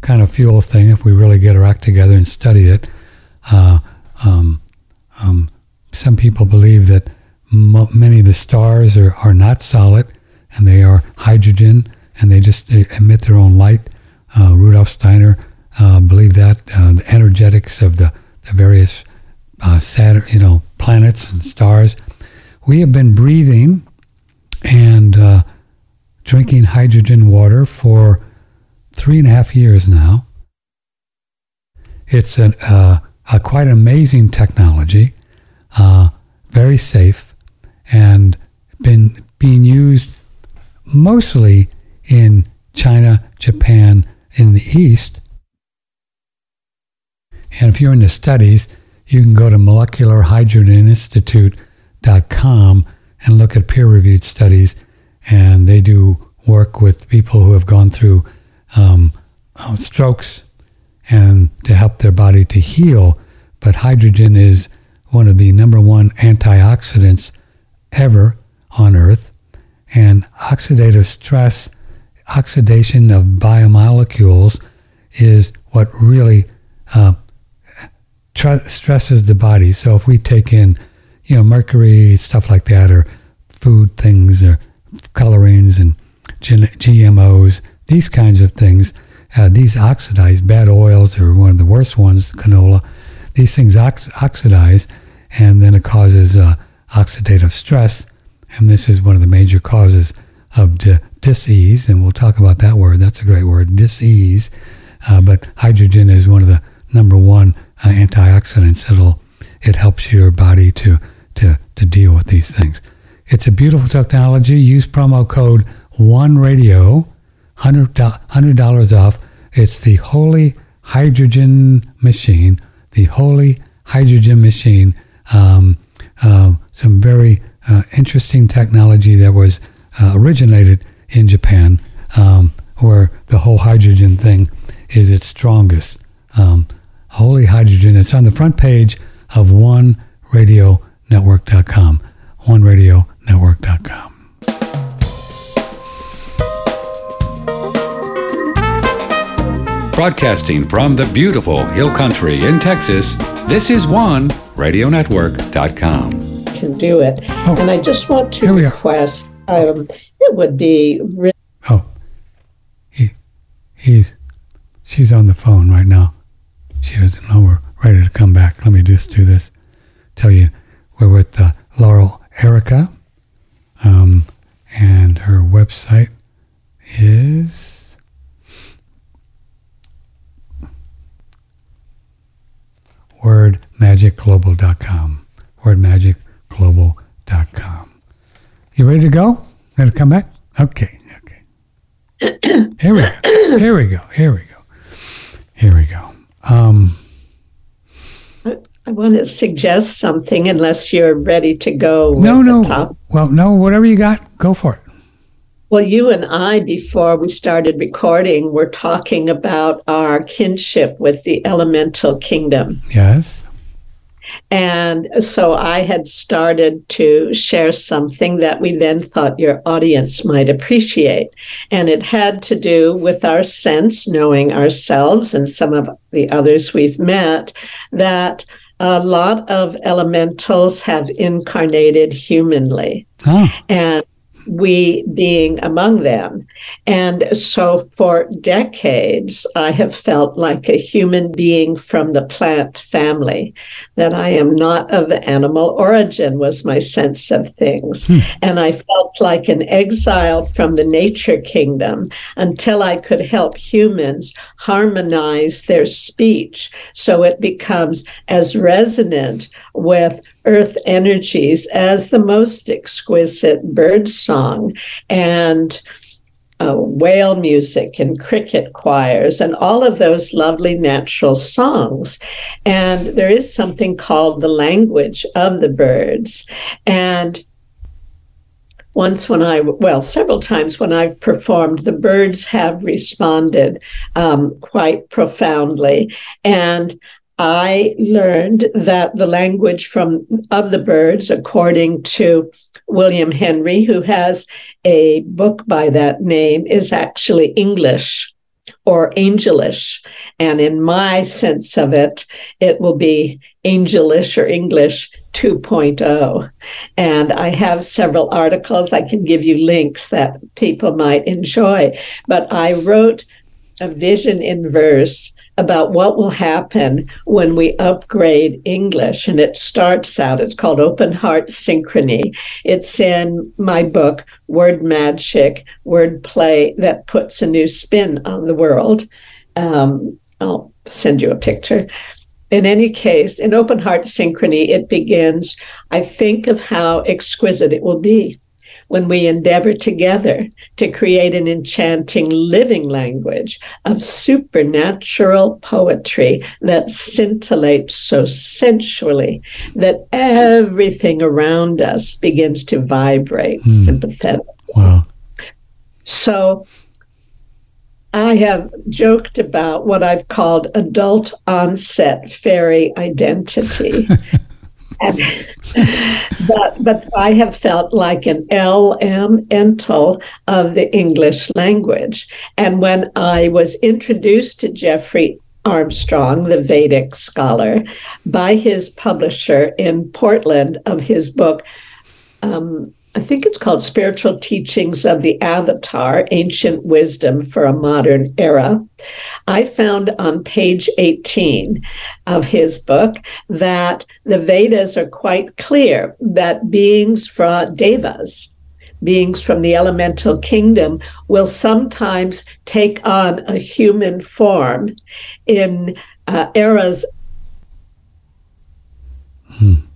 kind of fuel thing if we really get our act together and study it. Uh, um, um, some people believe that mo- many of the stars are, are not solid and they are hydrogen and they just emit their own light. Uh, Rudolf Steiner uh, believed that uh, the energetics of the, the various uh, Saturn, you know, planets and stars. We have been breathing and uh, drinking hydrogen water for three and a half years now. It's an, uh, a quite amazing technology, uh, very safe, and been being used mostly in China, Japan, in the East. And if you're into studies, you can go to molecularhydrogeninstitute.com and look at peer-reviewed studies, and they do work with people who have gone through um, uh, strokes and to help their body to heal. But hydrogen is one of the number one antioxidants ever on Earth. And oxidative stress, oxidation of biomolecules, is what really uh, tr- stresses the body. So if we take in, you know, mercury, stuff like that, or food things, or colorings and GMOs, these kinds of things, uh, these oxidize. Bad oils are one of the worst ones, canola. These things ox- oxidize, and then it causes uh, oxidative stress. And this is one of the major causes of di- disease. And we'll talk about that word. That's a great word, disease. Uh, but hydrogen is one of the number one uh, antioxidants. It'll it helps your body to to to deal with these things. It's a beautiful technology. Use promo code One Radio $100, dollars off. It's the Holy Hydrogen Machine, the Holy Hydrogen Machine. Um, uh, some very uh, interesting technology that was uh, originated in Japan, um, where the whole hydrogen thing is its strongest. Um, Holy Hydrogen. It's on the front page of OneRadioNetwork.com. OneRadioNetwork.com. Broadcasting from the beautiful Hill Country in Texas, this is OneRadioNetwork.com. Can do it. Oh, and I just want to request um, it would be. Re- oh, he, he's, she's on the phone right now. She doesn't know we're ready to come back. Let me just do this. Tell you, we're with uh, Laurel Airica, um, and her website is wordmagicglobal.com. Wordmagicglobal.com. You ready to go? Ready to come back? Okay. Okay. [coughs] Here we go. Here we go. Here we go. Here we go. Um, I want to suggest something unless you're ready to go. No, no. Well, no, whatever you got, go for it. Well, you and I, before we started recording, were talking about our kinship with the elemental kingdom. Yes. And so I had started to share something that we then thought your audience might appreciate. And it had to do with our sense, knowing ourselves and some of the others we've met, that a lot of elementals have incarnated humanly. Oh. And we being among them. And so for decades, I have felt like a human being from the plant family, that I am not of animal origin, was my sense of things. Hmm. And I felt like an exile from the nature kingdom until I could help humans harmonize their speech so it becomes as resonant with earth energies as the most exquisite bird song and uh, whale music and cricket choirs and all of those lovely natural songs. And there is something called the language of the birds. And once when I, well, several times when I've performed, the birds have responded um, quite profoundly. And I learned that the language from of the birds, according to William Henry, who has a book by that name, is actually English or angelish. And in my sense of it, it will be angelish or English 2.0. And I have several articles. I can give you links that people might enjoy. But I wrote a vision in verse about what will happen when we upgrade English. And it starts out, it's called Open Heart Synchrony. It's in my book, Word Magic, Word Play that puts a new spin on the world. Um, I'll send you a picture. In any case, in Open Heart Synchrony, it begins I think of how exquisite it will be when we endeavor together to create an enchanting living language of supernatural poetry that scintillates so sensually that everything around us begins to vibrate mm. sympathetic. Wow. So I have joked about what I've called adult onset fairy identity. [laughs] and, but but I have felt like an elemental of the English language. And when I was introduced to Jeffrey Armstrong, the Vedic scholar, by his publisher in Portland of his book. Um, I think it's called Spiritual Teachings of the Avatar Ancient Wisdom for a Modern Era. I found on page 18 of his book that the Vedas are quite clear that beings from devas, beings from the elemental kingdom, will sometimes take on a human form in uh, eras. Hmm.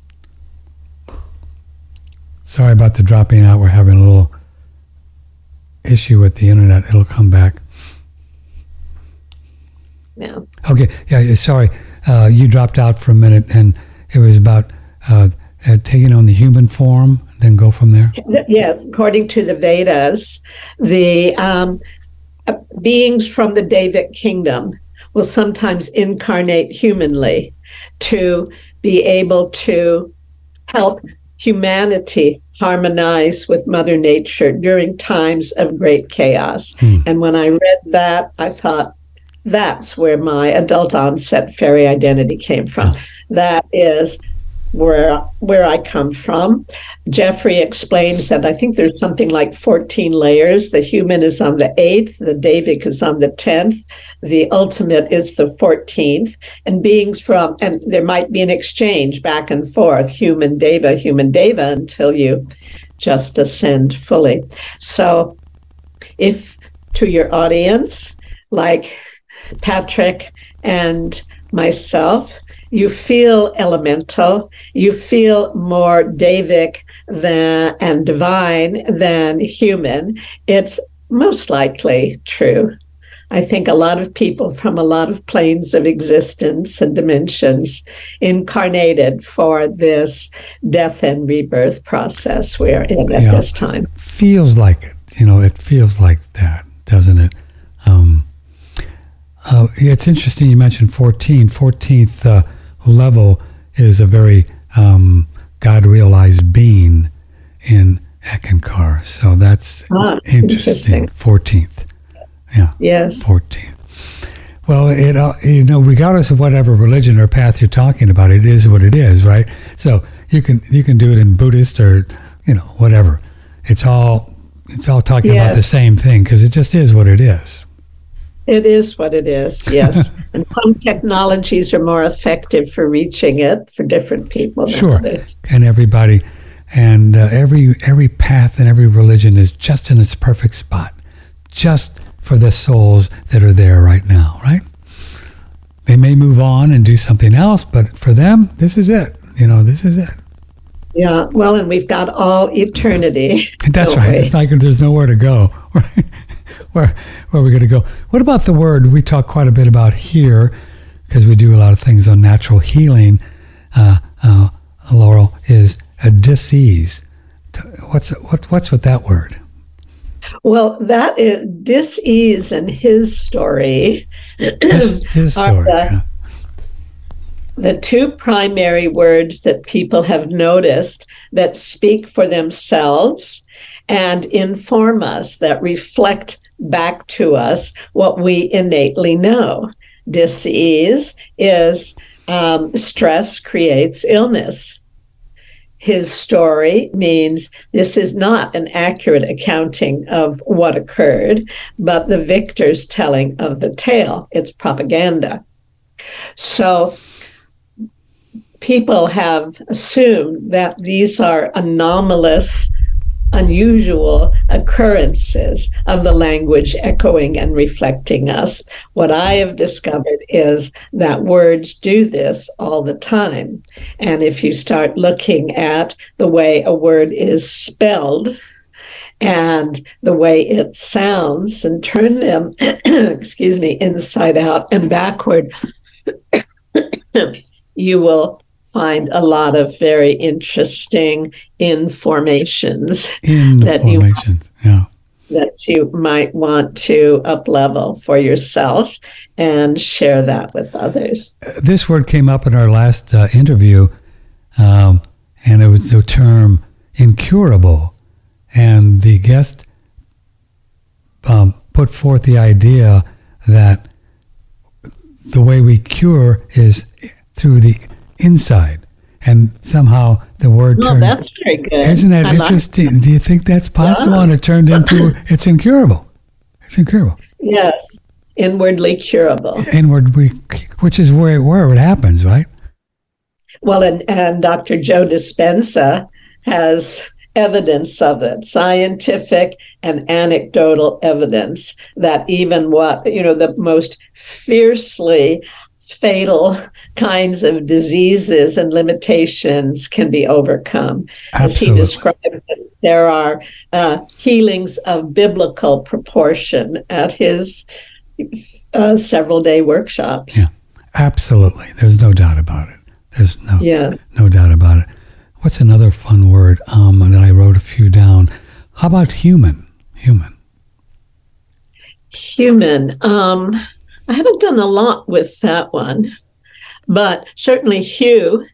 Sorry about the dropping out. We're having a little issue with the internet. It'll come back. Yeah. Okay. Yeah. Sorry. Uh, you dropped out for a minute, and it was about uh, uh, taking on the human form. Then go from there. Yes, according to the Vedas, the um, uh, beings from the Devic kingdom will sometimes incarnate humanly to be able to help humanity harmonize with Mother Nature during times of great chaos. Hmm. And when I read that, I thought, that's where my adult onset fairy identity came from. That is where where I come from. Jeffrey explains that I think there's something like 14 layers. The human is on the eighth, the Devic is on the 10th, the ultimate is the 14th, and beings from and there might be an exchange back and forth, human deva, human deva, until you just ascend fully. So if to your audience, like Patrick and myself, you feel elemental, you feel more Devic than and divine than human, it's most likely true. I think a lot of people from a lot of planes of existence and dimensions incarnated for this death and rebirth process we're in yeah, at this time. Feels like it. You know, it feels like that, doesn't it? Um, uh, it's interesting you mentioned 14. 14th uh, level is a very um, God realized being in Eckankar. So that's ah, interesting. Fourteenth, yeah. Yes. Fourteenth. Well, it uh, you know, regardless of whatever religion or path you're talking about, it is what it is, right? So you can you can do it in Buddhist or you know whatever. It's all it's all talking yes. about the same thing because it just is what it is. It is what it is, yes. [laughs] and some technologies are more effective for reaching it for different people. Sure, and everybody, and uh, every every path and every religion is just in its perfect spot, just for the souls that are there right now. Right? They may move on and do something else, but for them, this is it. You know, this is it. Yeah, well, and we've got all eternity. That's [laughs] right. We? It's like there's nowhere to go. [laughs] Right? Where where we're going to go. What about the word we talk quite a bit about here because we do a lot of things on natural healing. Uh, uh, Laurel is a disease. What's what, what's with that word? Well, that is dis-ease and his story. His, his story. The, the two primary words that people have noticed that speak for themselves and inform us, that reflect back to us what we innately know. Disease is um, stress creates illness. His story means this is not an accurate accounting of what occurred, but the victor's telling of the tale. It's propaganda. So people have assumed that these are anomalous unusual occurrences of the language echoing and reflecting us. What I have discovered is that words do this all the time. And if you start looking at the way a word is spelled, and the way it sounds and turn them, [clears throat] excuse me, inside out and backward, [clears throat] you will find a lot of very interesting informations that you yeah that you might want to up level for yourself and share that with others. This word came up in our last uh, interview, um, and it was the term incurable. And the guest um, put forth the idea that the way we cure is through the inside. And somehow the word well, turned. that's very good. Isn't that I interesting? Like Do you think that's possible? Yeah. And it turned into [laughs] it's incurable. It's incurable. Yes, inwardly curable. Inwardly, which is where where it happens, right? Well, and and Dr. Joe Dispenza has evidence of it, scientific and anecdotal evidence that even what you know the most fiercely fatal [laughs] kinds of diseases and limitations can be overcome. Absolutely. As he described it, there are uh, healings of biblical proportion at his uh, several day workshops. Yeah, absolutely. There's no doubt about it. There's no yeah. no doubt about it. What's another fun word um, that I wrote a few down? How about human? Human. Human. Um, I haven't done a lot with that one, but certainly HU.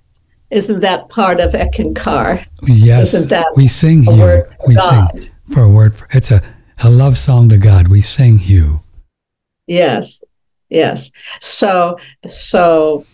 Isn't that part of Eckankar? Yes. Isn't that we sing HU. We God? sing for a word. For, it's a, a love song to God. We sing HU. Yes. Yes. So so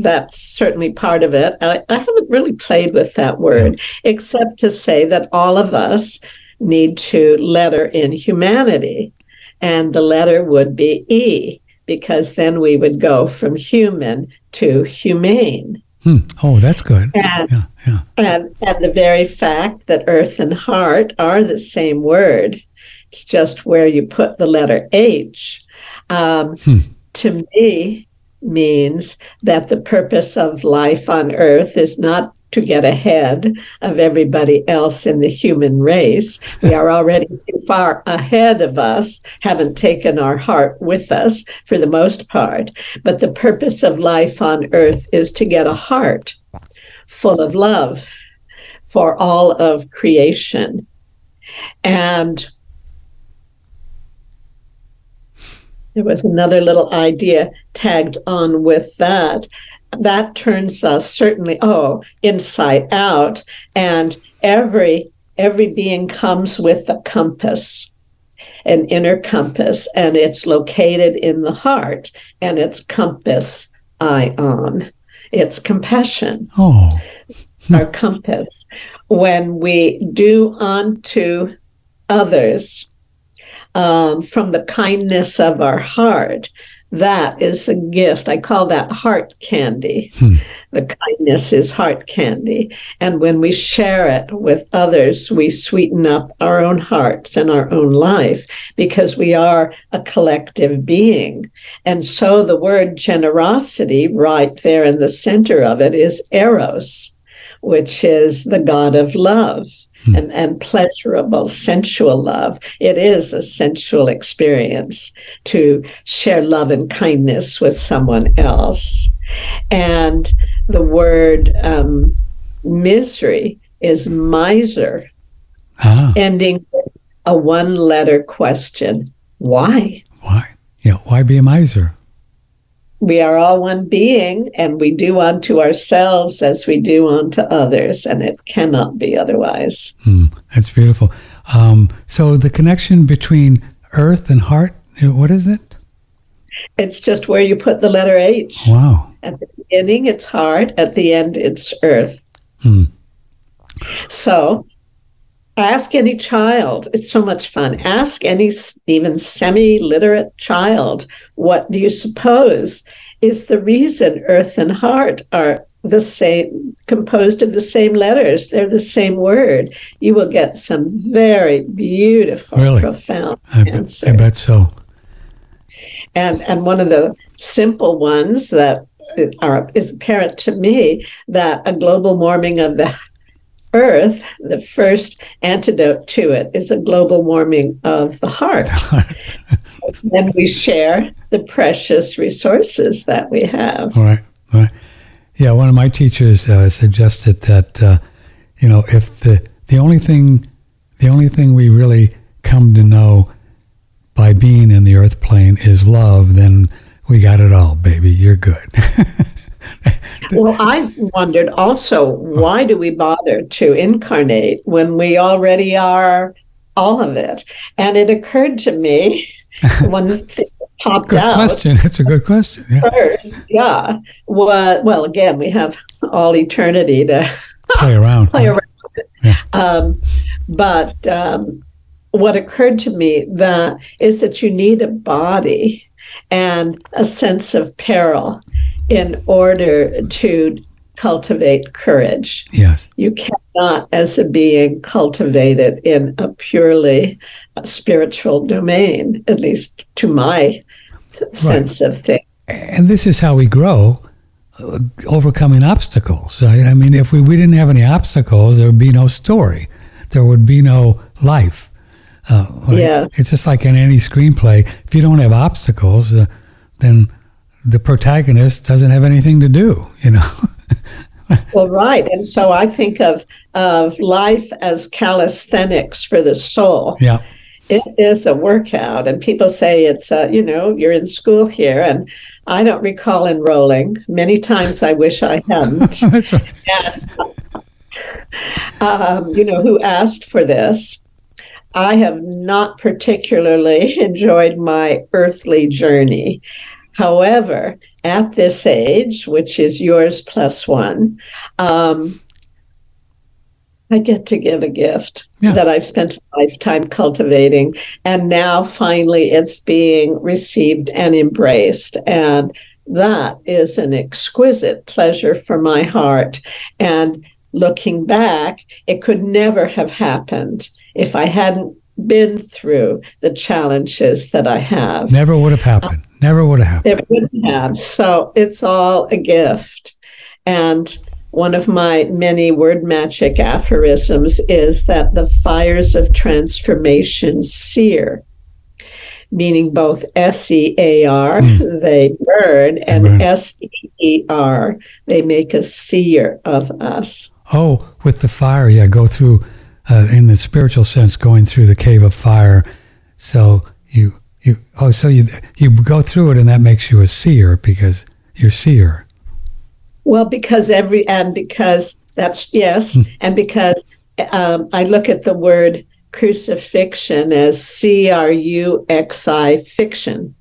that's certainly part of it. I, I haven't really played with that word, yeah. except to say that all of us need to letter in humanity, and the letter would be E because then we would go from human to humane. Hmm. Oh, that's good. And, yeah, yeah. And, and the very fact that earth and heart are the same word, it's just where you put the letter H, um, hmm. to me means that the purpose of life on earth is not to get ahead of everybody else in the human race. We [laughs] are already too far ahead of us, haven't taken our heart with us for the most part. But the purpose of life on earth is to get a heart full of love for all of creation. And there was another little idea tagged on with that that turns us certainly oh inside out. And every every being comes with a compass an inner compass and it's located in the heart and it's compass ion it's compassion. Oh. Our compass. When we do unto others um, from the kindness of our heart that is a gift. I call that heart candy. Hmm. The kindness is heart candy. And when we share it with others, we sweeten up our own hearts and our own life because we are a collective being. And so the word generosity, right there in the center of it, is eros, which is the God of love hmm. and, and pleasurable, sensual love. It is a sensual experience to share love and kindness with someone else. And the word um, misery is miser, ah. ending with a one letter question why? Why? Yeah, why be a miser? We are all one being and we do unto ourselves as we do unto others, and it cannot be otherwise. Mm, that's beautiful. Um, so the connection between earth and heart, what is it? It's just where you put the letter H. Wow. At the beginning, it's heart. At the end, it's earth. Hmm. So ask any child. It's so much fun. Ask any even semi literate child, what do you suppose is the reason earth and heart are the same, composed of the same letters? They're the same word. You will get some very beautiful, really? profound I answers. Bet, I bet so. And, and one of the simple ones that uh, are, is apparent to me that a global warming of the Earth, the first antidote to it is a global warming of the heart. [laughs] [laughs] then we share the precious resources that we have. Right, right. Yeah, one of my teachers uh, suggested that uh, you know if the the only thing the only thing we really come to know by being in the earth plane is love, then we got it all, baby. You're good. [laughs] [laughs] well, I've wondered also why do we bother to incarnate when we already are all of it? And it occurred to me [laughs] one thing popped good out. Question. It's a good question. Yeah. First, yeah. Well, well, again, we have all eternity to [laughs] play around. play around. Yeah. Um, but um, what occurred to me that is that you need a body and a sense of peril in order to cultivate courage. Yes. You cannot, as a being, cultivate it in a purely spiritual domain, at least to my th- sense of things. And this is how we grow. Uh, overcoming obstacles. Right? I mean, if we, we didn't have any obstacles, there would be no story. There would be no life. Uh? Yeah. It's just like in any screenplay. If you don't have obstacles, uh, then the protagonist doesn't have anything to do, you know. [laughs] well, right. And so I think of of life as calisthenics for the soul. Yeah. It is a workout, and people say it's, uh, you know, you're in school here, and I don't recall enrolling. Many times I wish I hadn't. [laughs] That's right. And, um, you know, who asked for this? I have not particularly [laughs] enjoyed my earthly journey. However, at this age, which is yours plus one, um, I get to give a gift yeah. that I've spent a lifetime cultivating. And now finally it's being received and embraced. And that is an exquisite pleasure for my heart. And looking back, it could never have happened if I hadn't been through the challenges that I have. Never would have happened. Never would have happened. It wouldn't have. So it's all a gift. And one of my many word magic aphorisms is that the fires of transformation sear, meaning both S E A R, mm. they burn, and S E E R, they make a seer of us. Oh, with the fire, yeah, go through, uh, in the spiritual sense, going through the cave of fire. So you, you, oh, so you, you go through it, and that makes you a seer because you're seer. Well, because every, and because that's, yes, mm. and because um, I look at the word crucifixion as C R U X I fiction,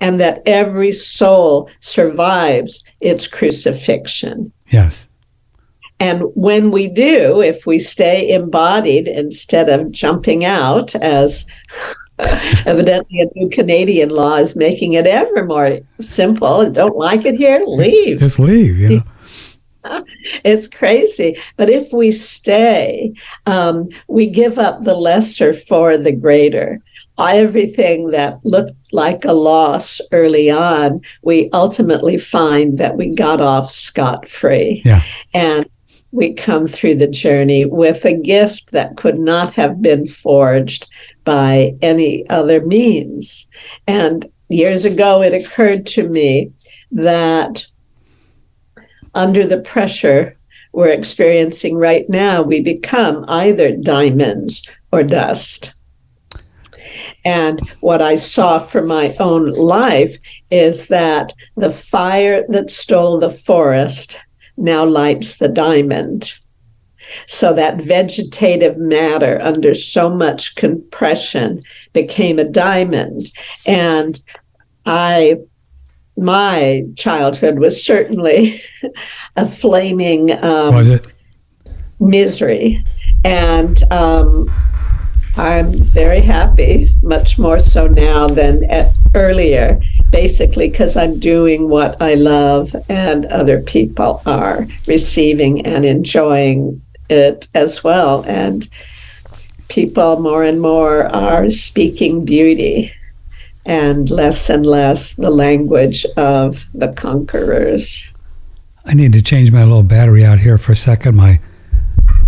and that every soul survives its crucifixion. Yes. And when we do, if we stay embodied instead of jumping out, as [laughs] evidently a new Canadian law is making it ever more simple. Don't like it here? Leave. Just leave, you know. [laughs] It's crazy. But if we stay, um, we give up the lesser for the greater. Everything that looked like a loss early on, we ultimately find that we got off scot free. Yeah. And we come through the journey with a gift that could not have been forged by any other means. And years ago, it occurred to me that under the pressure we're experiencing right now, we become either diamonds or dust. And what I saw from my own life is that the fire that stole the forest now lights the diamond. So that vegetative matter under so much compression became a diamond. And I, my childhood was certainly [laughs] a flaming um, Was it? misery. And um, I'm very happy, much more so now than at, earlier, basically because I'm doing what I love and other people are receiving and enjoying it as well. And people more and more are speaking beauty and less and less the language of the conquerors. I need to change my little battery out here for a second. My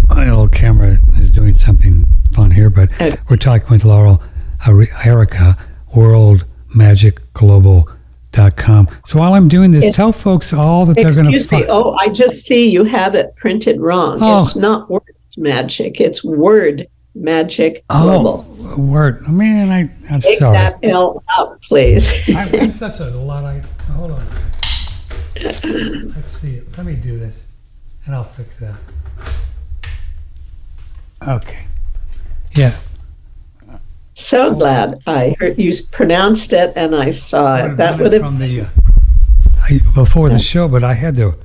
my little camera is doing something fun here, but Okay. we're talking with Laurel Ari- Worldmagicglobal.com. So while I'm doing this, tell folks all that they're going to Excuse me. find. Oh, I just see you have it printed wrong. Oh. It's not word magic. It's word magic global. Oh, word. Man, I, I'm Take sorry. that L out, please. I, I'm such a Luddite. Hold on. Let's see. Let me do this, and I'll fix that. Okay. Yeah. So glad I heard you pronounced it and I saw I it. That done would have from the uh, I, before the show, but I had the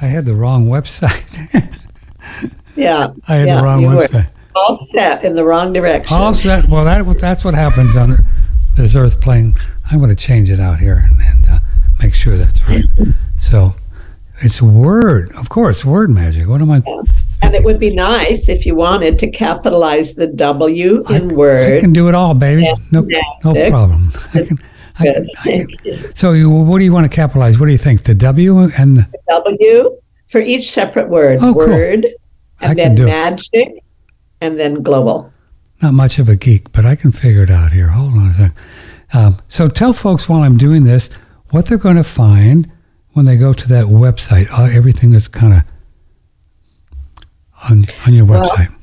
I had the wrong website. [laughs] yeah. I had yeah, the wrong website. all set in the wrong direction. All set. Well, that that's what happens on this Earth plane. I'm going to change it out here and, and uh, make sure that's right. So it's word, of course, word magic. What am I? and it would be nice if you wanted to capitalize the W in I Word. I can do it all, baby. No, no problem. I can. I can, I can. So, you, what do you want to capitalize? What do you think? The W and the, W for each separate word. Oh, cool. word, I and then do it. magic, and then global. not much of a geek, but I can figure it out here. Hold on a second. Um, so tell folks while I'm doing this what they're going to find when they go to that website. Uh, everything that's kind of on on your Well, website.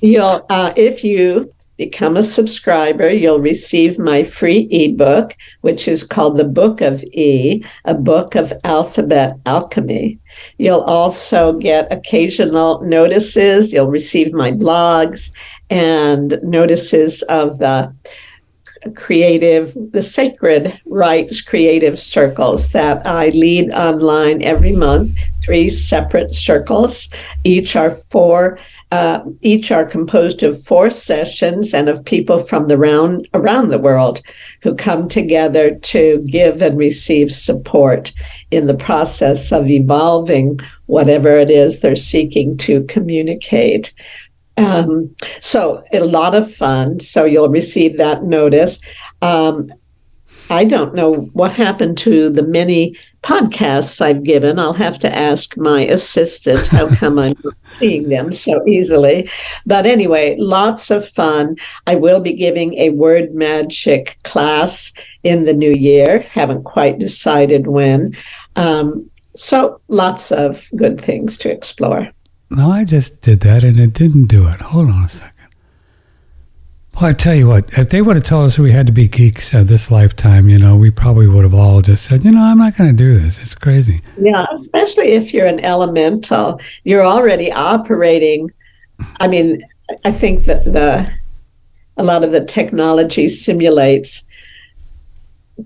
You'll, uh, if you become a subscriber, you'll receive my free ebook, which is called The Book of E, a book of alphabet alchemy. You'll also get occasional notices. You'll receive my blogs and notices of the creative, the sacred rites creative circles that I lead online every month, three separate circles. Each are four uh, each are composed of four sessions and of people from the round around the world who come together to give and receive support in the process of evolving whatever it is they're seeking to communicate. Um, so a lot of fun. So you'll receive that notice. Um, I don't know what happened to the many podcasts I've given. I'll have to ask my assistant how [laughs] come I'm not seeing them so easily. But anyway, lots of fun. I will be giving a word magic class in the new year. Haven't quite decided when. Um, so lots of good things to explore. No, I just did that and it didn't do it. Hold on a second. Well, I tell you what, if they would have told us we had to be geeks uh, this lifetime, you know, we probably would have all just said, you know, I'm not going to do this. It's crazy. Yeah, especially if you're an elemental, you're already operating. I mean, I think that the a lot of the technology simulates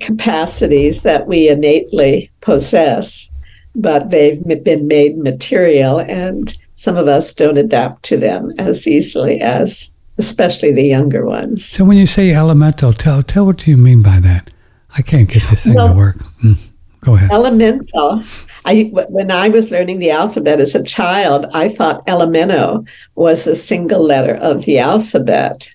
capacities that we innately possess, but they've been made material, and some of us don't adapt to them as easily as, especially the younger ones. So when you say elemental, tell tell what do you mean by that? I can't get this thing to work. Hmm. Go ahead. Elemental. I when I was learning the alphabet as a child, I thought elemento was a single letter of the alphabet,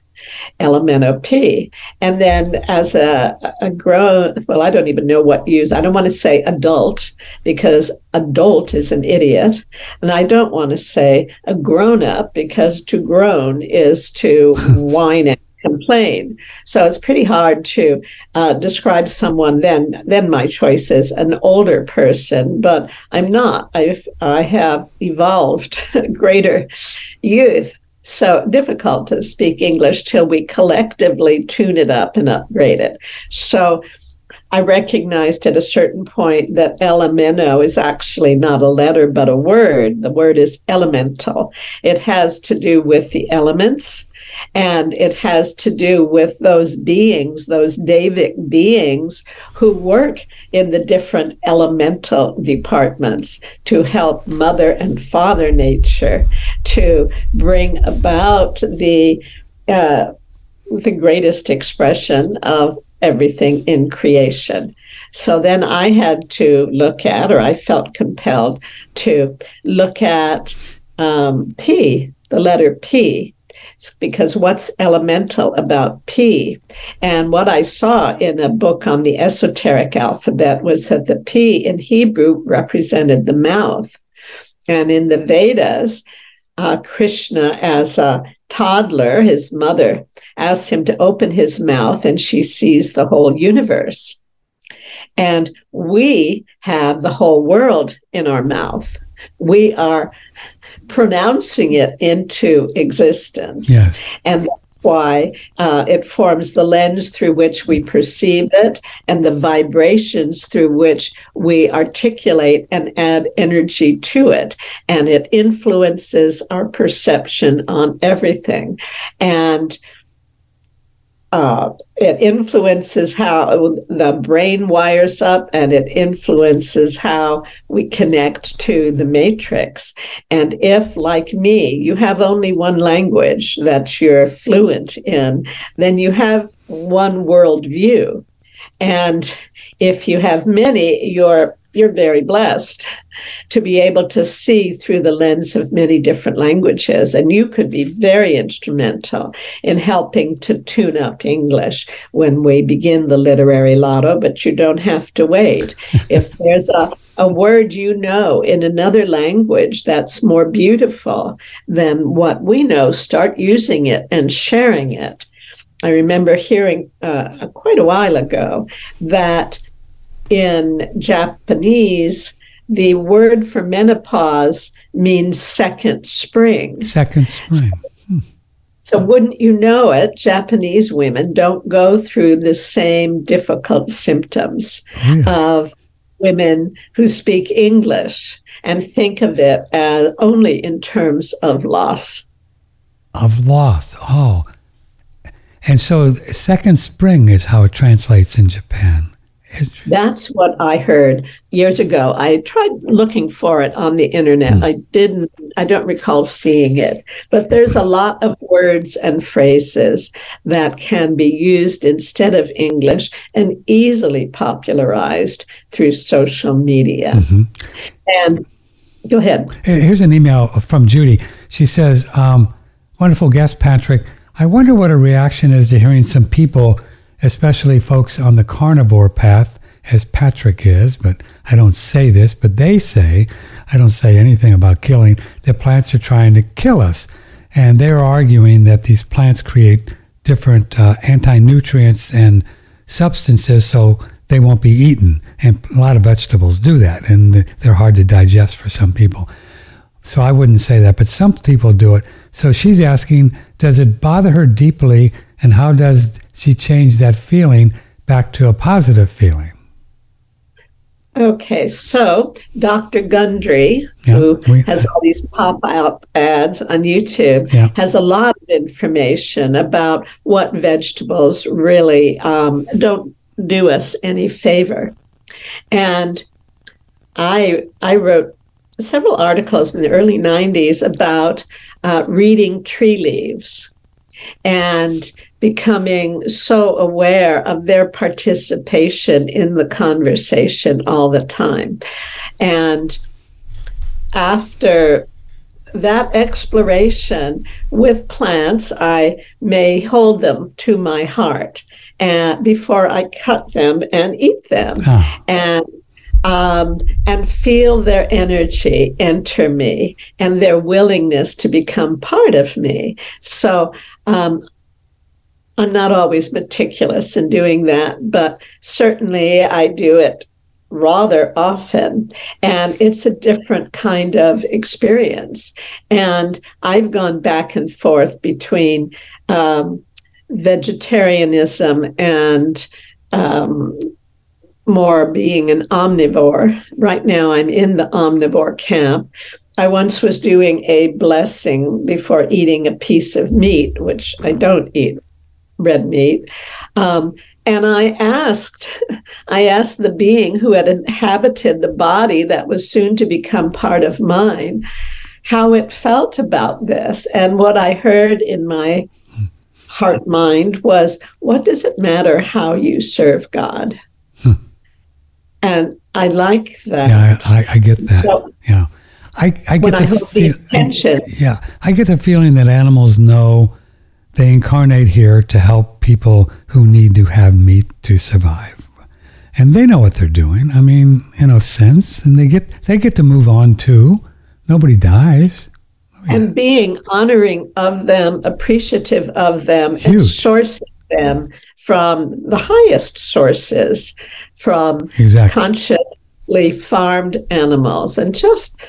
elemento P. And then as a, a grown, well, I don't even know what use. I don't want to say adult because adult is an idiot, and I don't want to say a grown up because to groan is to [laughs] whine and complain. So it's pretty hard to uh, describe someone. Then, then my choice is an older person, but I'm not. I've I have evolved [laughs] greater youth. So difficult to speak English till we collectively tune it up and upgrade it. So I recognized at a certain point that elemento is actually not a letter, but a word. The word is elemental. It has to do with the elements and it has to do with those beings, those Devic beings who work in the different elemental departments to help Mother and Father Nature to bring about the uh, the greatest expression of everything in creation. So then I had to look at, or I felt compelled to look at um, P, the letter P, because what's elemental about P? And what I saw in a book on the esoteric alphabet was that the P in Hebrew represented the mouth. And in the Vedas, uh, Krishna, as a toddler, his mother asks him to open his mouth, and she sees the whole universe. And we have the whole world in our mouth. We are pronouncing it into existence. Yes. And why uh, it forms the lens through which we perceive it and the vibrations through which we articulate and add energy to it. And it influences our perception on everything. And uh, it influences how the brain wires up and it influences how we connect to the matrix. And if, like me, you have only one language that you're fluent in, then you have one worldview. And if you have many, you're you're very blessed to be able to see through the lens of many different languages. And you could be very instrumental in helping to tune up English when we begin the literary lotto, but you don't have to wait. [laughs] if there's a, a word you know in another language that's more beautiful than what we know, start using it and sharing it. I remember hearing uh, quite a while ago that in Japanese, the word for menopause means second spring. Second spring. Hmm. So, wouldn't you know it, Japanese women don't go through the same difficult symptoms really? of women who speak English and think of it as only in terms of loss. Of loss. Oh. And so, second spring is how it translates in Japan. That's what I heard years ago. I tried looking for it on the internet. Mm. I didn't, I don't recall seeing it, but there's a lot of words and phrases that can be used instead of English and easily popularized through social media. Mm-hmm. And go ahead. Here's an email from Judy. She says, um, Wonderful guest, Patrick. I wonder what a reaction is to hearing some people especially folks on the carnivore path, as Patrick is, but I don't say this, but they say, I don't say anything about killing, that plants are trying to kill us. And they're arguing that these plants create different uh, anti nutrients and substances so they won't be eaten. And a lot of vegetables do that, and they're hard to digest for some people. So I wouldn't say that, but some people do it. So she's asking, does it bother her deeply, and how does she changed that feeling back to a positive feeling. Okay, so Dr. Gundry, yeah, who we, has all these pop out ads on YouTube, yeah. has a lot of information about what vegetables really um, don't do us any favor. And I I wrote several articles in the early 90s about uh, reading tree leaves and becoming so aware of their participation in the conversation all the time. And after that exploration with plants, I may hold them to my heart and before I cut them and eat them. Oh. And um, and feel their energy enter me and their willingness to become part of me. So um, I'm not always meticulous in doing that, but certainly I do it rather often. And it's a different kind of experience. And i've gone back and forth between um, vegetarianism and um, more being an omnivore. Right now i'm in the omnivore camp. I once was doing a blessing before eating a piece of meat which i don't eat red meat um, and I asked, [laughs] I asked the being who had inhabited the body that was soon to become part of mine, how it felt about this. And what I heard in my heart mind was, what does it matter how you serve God? Hmm. And I like that. Yeah, I, I get that. So, yeah. I, I get the, I feel, yeah, I get the feeling that animals know they incarnate here to help people who need to have meat to survive. And they know what they're doing. I mean, in a sense, and they get they get to move on too. Nobody dies. Oh, and being honoring of them, appreciative of them, Huge. and sourcing them from the highest sources, from exactly. consciously farmed animals, and just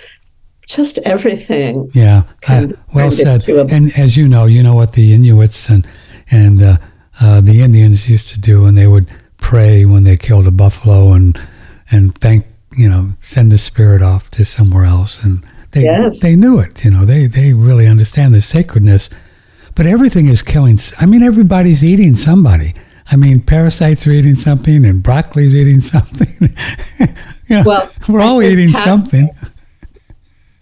just everything. Yeah, I, well said. And as you know, you know what the Inuits and and uh, uh, the Indians used to do, and they would pray when they killed a buffalo and and thank you know send the spirit off to somewhere else, and they yes. they knew it. You know, they they really understand the sacredness. But everything is killing. I mean, everybody's eating somebody. I mean, parasites are eating something, and broccoli's eating something. [laughs] you know, well, we're all eating something.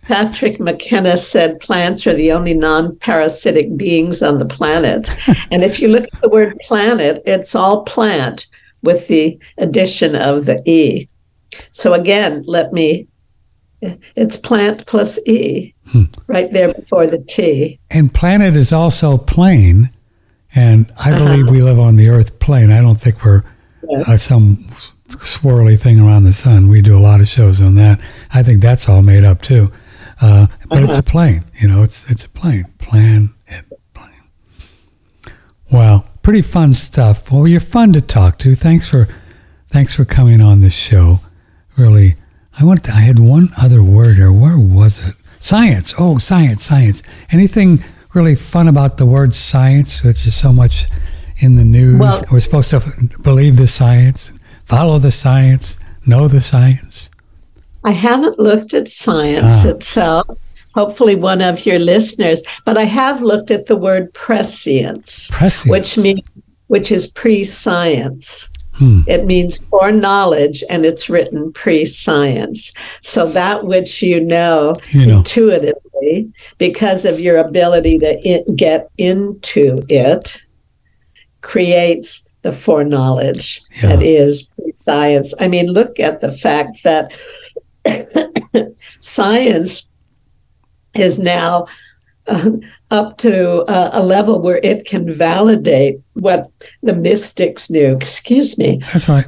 Patrick McKenna said plants are the only non parasitic beings on the planet. [laughs] and if you look at the word planet, it's all plant with the addition of the E. So again, let me, it's plant plus E hmm. right there before the T. And planet is also plane. And I uh-huh. believe we live on the Earth plane. I don't think we're yes. uh, some swirly thing around the sun. We do a lot of shows on that. I think that's all made up too. Uh, but uh-huh. it's a plane, you know, it's it's a plane. Plan it, plane. Wow, pretty fun stuff. Well, you're fun to talk to. Thanks for thanks for coming on this show. Really, I want. To, I had one other word here. Where was it? Science. Oh, science, science. Anything really fun about the word science, which is so much in the news? Well, We're supposed to believe the science, follow the science, know the science. I haven't looked at science ah. itself. Hopefully, one of your listeners, but I have looked at the word prescience, prescience. which means which is pre-science. Hmm. It means foreknowledge, and it's written pre-science. So that which you know, you know. intuitively, because of your ability to get into it, creates the foreknowledge yeah. that is pre-science. I mean, look at the fact that science is now uh, up to uh, a level where it can validate what the mystics knew. Excuse me. That's right.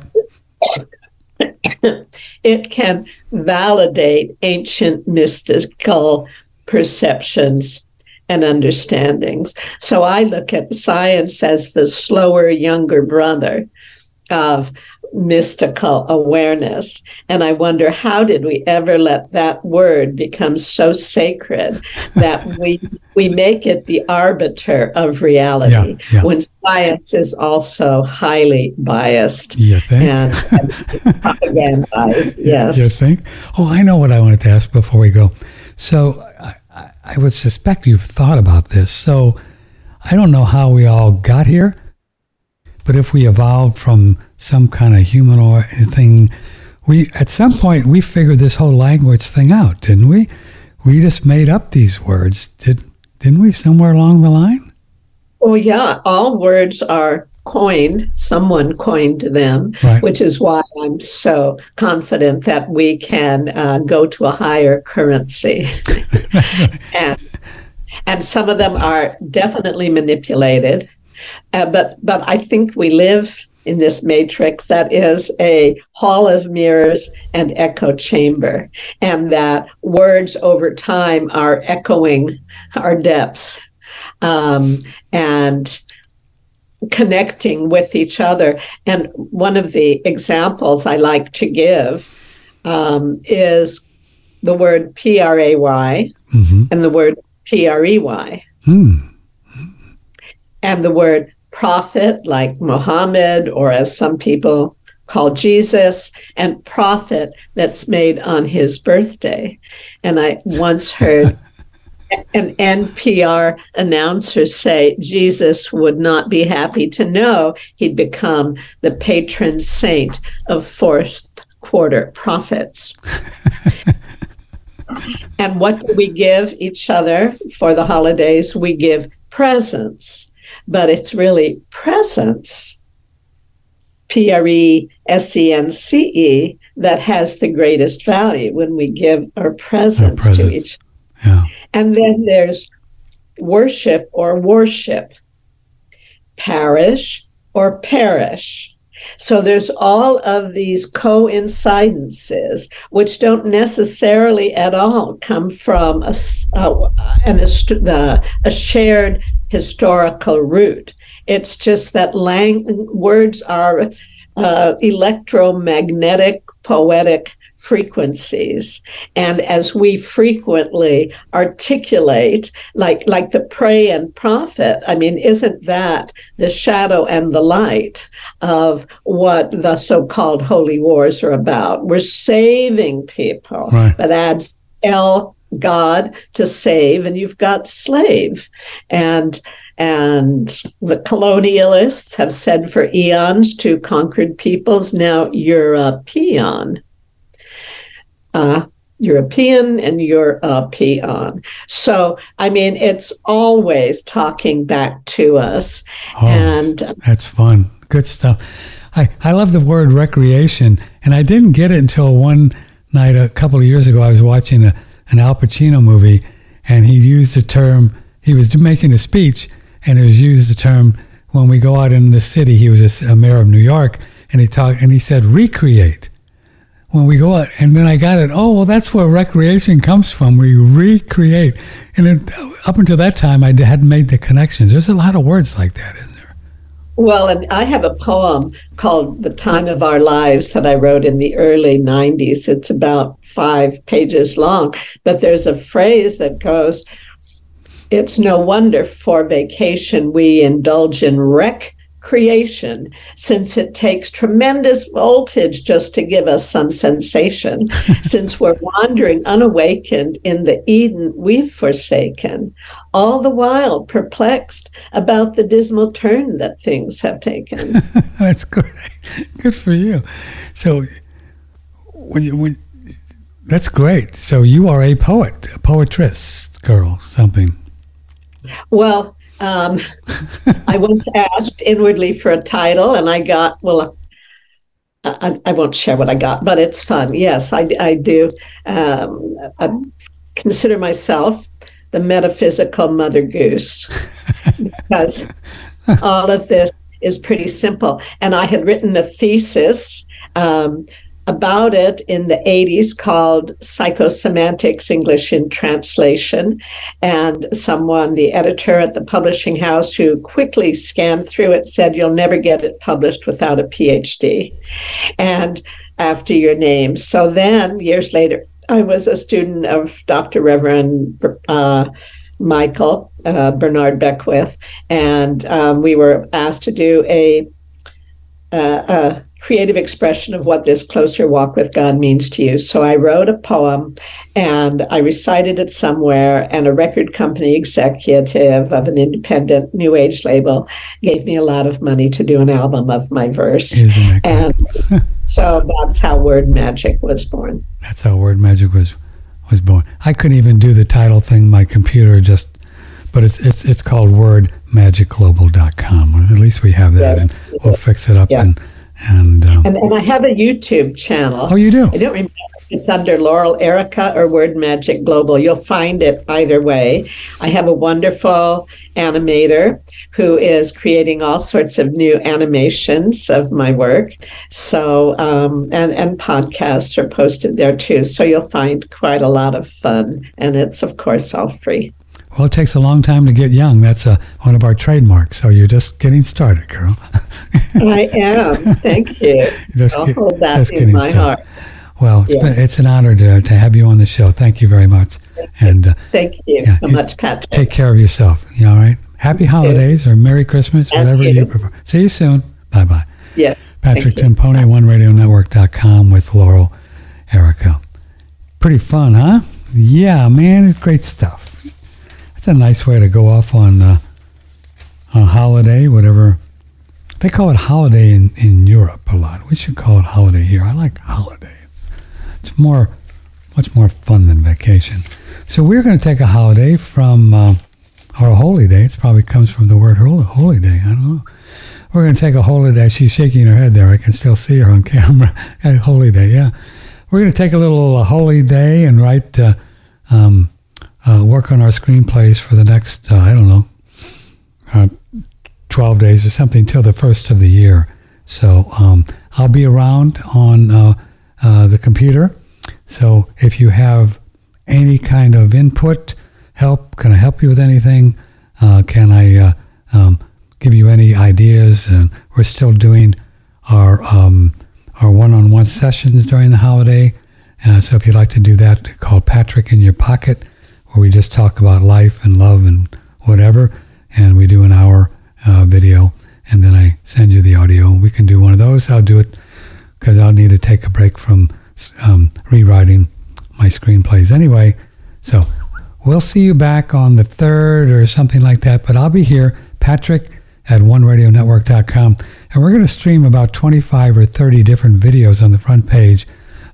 it can validate ancient mystical perceptions and understandings. So I look at science as the slower, younger brother of mystical awareness. And I wonder how did we ever let that word become so sacred [laughs] that we we make it the arbiter of reality yeah, yeah. when science is also highly biased you think? and, and propagandized. [laughs] yes. You think? Oh, I know what I wanted to ask before we go. So I, I would suspect you've thought about this. So I don't know how we all got here, but if we evolved from some kind of humanoid thing. We at some point we figured this whole language thing out, didn't we? We just made up these words, did didn't we? Somewhere along the line. Oh yeah, all words are coined. Someone coined them, right. which is why I'm so confident that we can uh, go to a higher currency. [laughs] and and some of them are definitely manipulated. Uh, but but I think we live in this matrix that is a hall of mirrors and echo chamber, and that words over time are echoing our depths. Um, and connecting with each other. And one of the examples I like to give um, is the word P R A Y Mm-hmm. and the word P R E Y Hmm. and the word prophet, like Muhammad, or as some people call Jesus, and prophet that's made on his birthday. And I once heard [laughs] an NPR announcer say Jesus would not be happy to know he'd become the patron saint of fourth quarter prophets. [laughs] and what do we give each other for the holidays? We give presents, but it's really presents, P R E S E N C E, that has the greatest value when we give our presence to each Yeah. and then there's worship or worship, parish or parish. So there's all of these coincidences, which don't necessarily at all come from a, uh, an, the- a shared historical root. It's just that lang- words are uh, electromagnetic, poetic frequencies and as we frequently articulate like like the pray and prophet i mean isn't that the shadow and the light of what the so-called holy wars are about we're saving people Right. but adds l god to save and you've got slave and and the colonialists have said for eons to conquered peoples now you're a peon uh, European and you're a peon. So, I mean, it's always talking back to us. Oh, And that's fun. Good stuff. I, I love the word recreation, and I didn't get it until one night a couple of years ago. I was watching a, an Al Pacino movie, and he used the term, he was making a speech, and it was used the term, when we go out in the city, he was a mayor of New York, and he talked, and he said, recreate. When we go out, and then I got it. Oh, well, that's where recreation comes from. We recreate, and it, up until that time, I hadn't made the connections. There's a lot of words like that, isn't there? Well, and I have a poem called The Time of Our Lives that I wrote in the early 90s. It's about five pages long, but there's a phrase that goes, It's no wonder for vacation we indulge in recreation, since it takes tremendous voltage just to give us some sensation, [laughs] since we're wandering unawakened in the Eden we've forsaken, all the while perplexed about the dismal turn that things have taken. [laughs] That's great. [laughs] Good for you. So, when you, when, that's great. So you are a poet, a poetress, girl, something. Well, um, [laughs] I once asked inwardly for a title, and I got well. I, I won't share what I got, but it's fun. Yes, I, I do um, I consider myself the metaphysical mother goose [laughs] because all of this is pretty simple. And I had written a thesis um, about it in the 80s called Psychosemantics English in Translation. And someone, the editor at the publishing house, who quickly scanned through it, said, You'll never get it published without a PhD. And after your name. So then, years later, I was a student of Dr. Reverend uh, Michael uh, Bernard Beckwith, and um, we were asked to do a, uh, a creative expression of what this closer walk with God means to you. So I wrote a poem and I recited it somewhere, and a record company executive of an independent new age label gave me a lot of money to do an album of my verse. Isn't it? great? And [laughs] so that's how Word Magic was born. That's how word magic was was born. I couldn't even do the title thing. My computer just, but it's it's it's called wordmagicglobal.com. At least we have that, Yes. and we'll fix it up. Yeah. And and, um, And, and I have a YouTube channel. oh, you do. I don't remember it's under Laurel Airica or Word Magic Global. You'll find it either way. I have a wonderful animator who is creating all sorts of new animations of my work. So, um, and, and podcasts are posted there too. So you'll find quite a lot of fun. And it's, of course, all free. Well, it takes a long time to get young. That's uh, one of our trademarks. So you're just getting started, girl. [laughs] I am. Thank you. Just I'll get- hold that just in getting my started. heart. Well, it's, Yes. been, it's an honor to, to have you on the show. Thank you very much. And uh, Thank you Yeah, so much, Patrick. take care of yourself. You all right? Happy holidays or Merry Christmas, And whatever you. you prefer. See you soon. Bye bye. yes. Patrick. Timpone, OneRadioNetwork.com with Laurel Airica. Pretty fun, huh? Yeah, man, it's great stuff. It's a nice way to go off on uh, a holiday, whatever. They call it holiday in, in Europe a lot. We should call it holiday here. I like holidays. It's more, much more fun than vacation. So we're going to take a holiday from, uh, holy day. It probably comes from the word holy, holy day. I don't know. We're going to take a holy day. She's shaking her head there. I can still see her on [laughs] camera. holy day, yeah. We're going to take a little uh, holy day and write, uh, um, work on our screenplays for the next, uh, I don't know, uh, 12 days or something till the first of the year. So um, I'll be around on uh, uh, the computer. So if you have any kind of input, help, can I help you with anything? Uh, can I uh, um, give you any ideas? And we're still doing our um, our one-on-one sessions during the holiday. So if you'd like to do that, call Patrick in your pocket, where we just talk about life and love and whatever, and we do an hour uh, video, and then I send you the audio. We can do one of those. I'll do it because I'll need to take a break from um, rewriting my screenplays anyway. So we'll see you back on the third or something like that. But I'll be here, Patrick at OneRadioNetwork.com, and we're going to stream about 25 or 30 different videos on the front page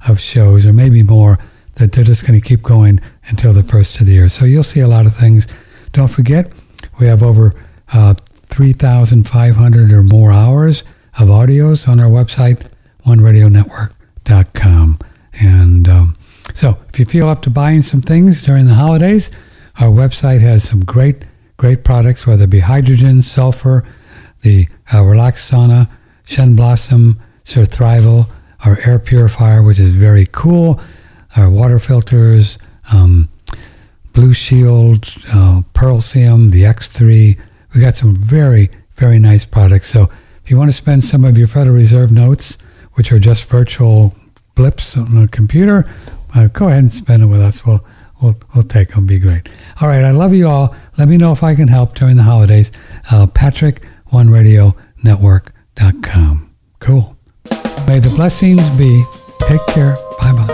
of shows, or maybe more. That they're just going to keep going until the first of the year. So you'll see a lot of things. Don't forget, we have over uh, 3,500 or more hours of audios on our website, OneRadioNetwork.com. And um, so if you feel up to buying some things during the holidays, our website has some great, great products, whether it be hydrogen, sulfur, the uh, Relax Sauna, Shen Blossom, SurThrival, our air purifier, which is very cool, our water filters, um, Blue Shield, uh, Pearlsium, the X3. We got some very, very nice products. So if you want to spend some of your Federal Reserve notes, which are just virtual blips on a computer, uh, go ahead and spend it with us. We'll, we'll, we'll take them. Be great. All right. I love you all. Let me know if I can help during the holidays. Uh, Patrick, OneRadioNetwork.com. Cool. May the blessings be. Take care. Bye bye.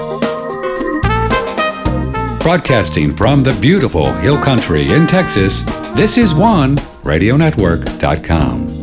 Broadcasting from the beautiful Hill Country in Texas, this is one radionetwork.com.